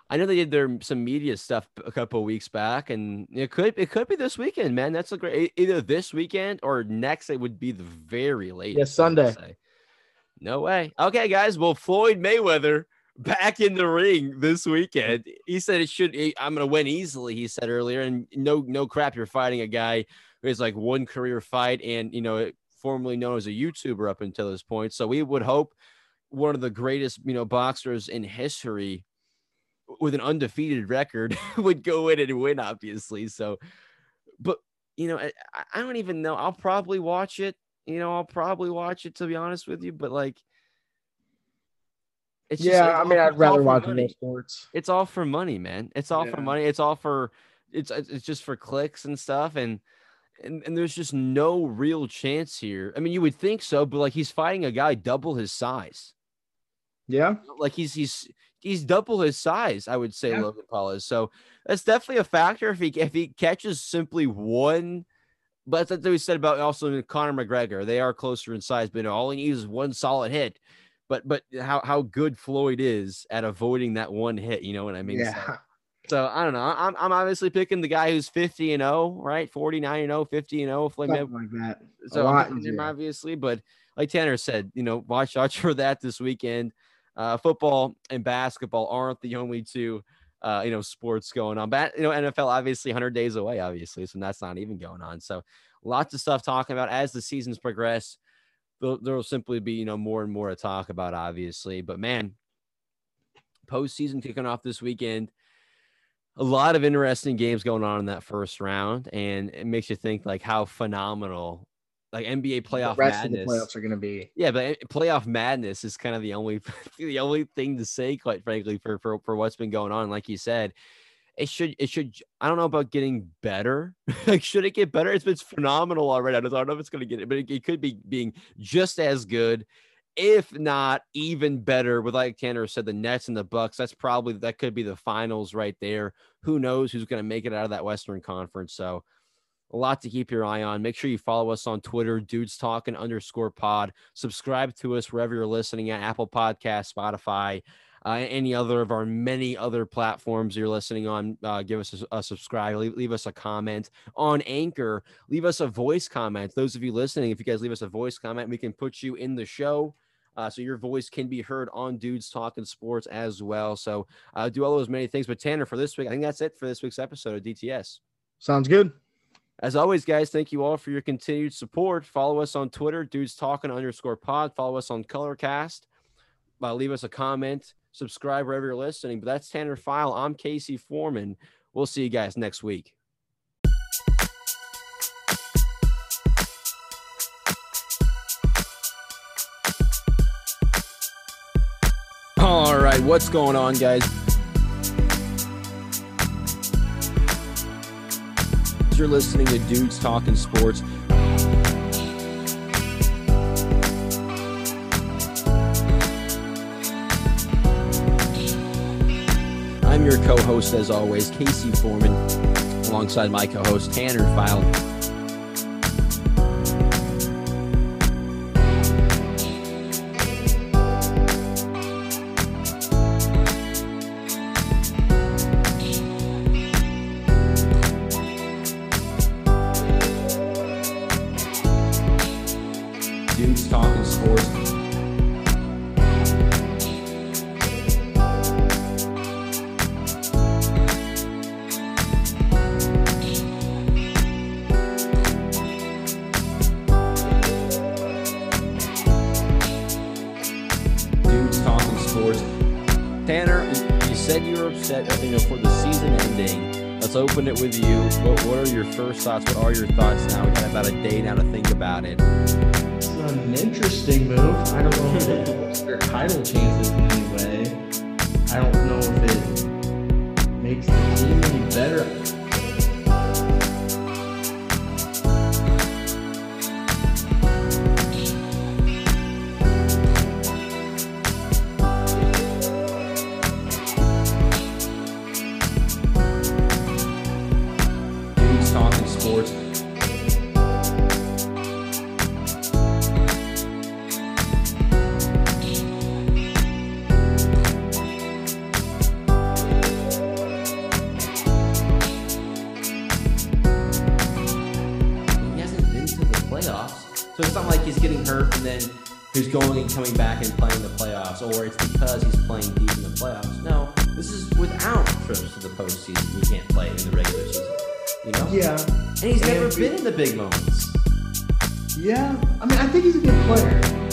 I know they did their some media stuff a couple of weeks back, and it could it could be this weekend, man. That's a great either this weekend or next. It would be the very latest. Would Sunday. No way. Okay, guys. Well, Floyd Mayweather back in the ring this weekend. He said it should. I'm going to win easily. He said earlier, and no no crap. You're fighting a guy who has like one career fight, and you know formerly known as a YouTuber up until this point. So we would hope one of the greatest, you know, boxers in history with an undefeated record would go in and win, obviously. So, but you know, I, I don't even know. I'll probably watch it. You know, I'll probably watch it to be honest with you. But like, it's just- yeah, I mean, I'd it's rather watch real sports. It's all for money, man. It's all for money. It's all for it's it's just for clicks and stuff and and, and there's just no real chance here. I mean, you would think so, but like he's fighting a guy double his size. Yeah. Like he's he's he's double his size, I would say Yeah. Logan Paul is. So that's definitely a factor if he if he catches simply one but that's what we said about also Conor McGregor. They are closer in size, but all he needs is one solid hit. But but how how good Floyd is at avoiding that one hit, you know what I mean? Yeah. so I don't know. I'm, I'm obviously picking the guy who's 50 and 0, right? 49 and 0, 50 and 0. Floyd Something like that. A So I'm him obviously, but like Tanner said, you know, watch out for that this weekend. Uh, football and basketball aren't the only two, uh, you know, sports going on. But you know, NFL obviously 100 days away, obviously, so that's not even going on. So lots of stuff talking about as the seasons progress. There will simply be you know more and more to talk about, obviously. But man, postseason kicking off this weekend a lot of interesting games going on in that first round, and it makes you think like how phenomenal like NBA playoff the rest madness. of the playoffs are going to be. Yeah, but eh, playoff madness is kind of the only the only thing to say, quite frankly, for for for what's been going on. Like you said, it should it should. I don't know about getting better. like, should it get better? It's been phenomenal already. I don't know if it's going to get it, but it, it could be being just as good, if not even better. With like Tanner said, the Nets and the Bucks. That's probably that could be the finals right there. Who knows who's going to make it out of that Western Conference? So a lot to keep your eye on. Make sure you follow us on Twitter, dudes talking underscore pod. Subscribe to us wherever you're listening at Apple Podcast, Spotify, uh, any other of our many other platforms you're listening on. Uh, give us a, a subscribe, leave, leave us a comment on Anchor, leave us a voice comment. Those of you listening, if you guys leave us a voice comment, we can put you in the show. Uh, so your voice can be heard on Dudes Talking Sports as well. So uh, do all those many things. But Tanner, for this week, I think that's it for this week's episode of DTS. Sounds good. As always, guys, thank you all for your continued support. Follow us on Twitter, dudes talking underscore pod. Follow us on Colorcast. Uh, leave us a comment. Subscribe wherever you're listening. But that's Tanner File. I'm Casey Foreman. We'll see you guys next week. Right, what's going on, guys? You're listening to Dudes Talking Sports. I'm your co host, as always, Casey Foreman, alongside my co host, Tanner File. first thoughts? What are your thoughts now? We've had about a day now to think about it. It's an interesting move. I don't know if it helps their title chances in any way. I don't know if it makes the team any better. the big moments. Yeah, I mean, I think he's a good player.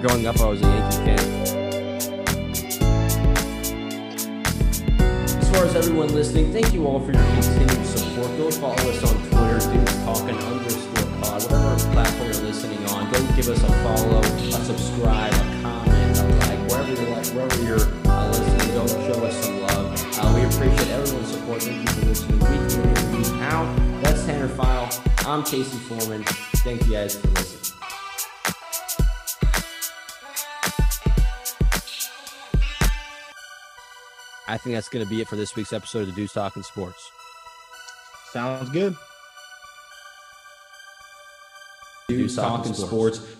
growing up, I was think that's going to be it for this week's episode of the Deuce Talking Sports. Sounds good. Deuce, Talking Sports. Sports.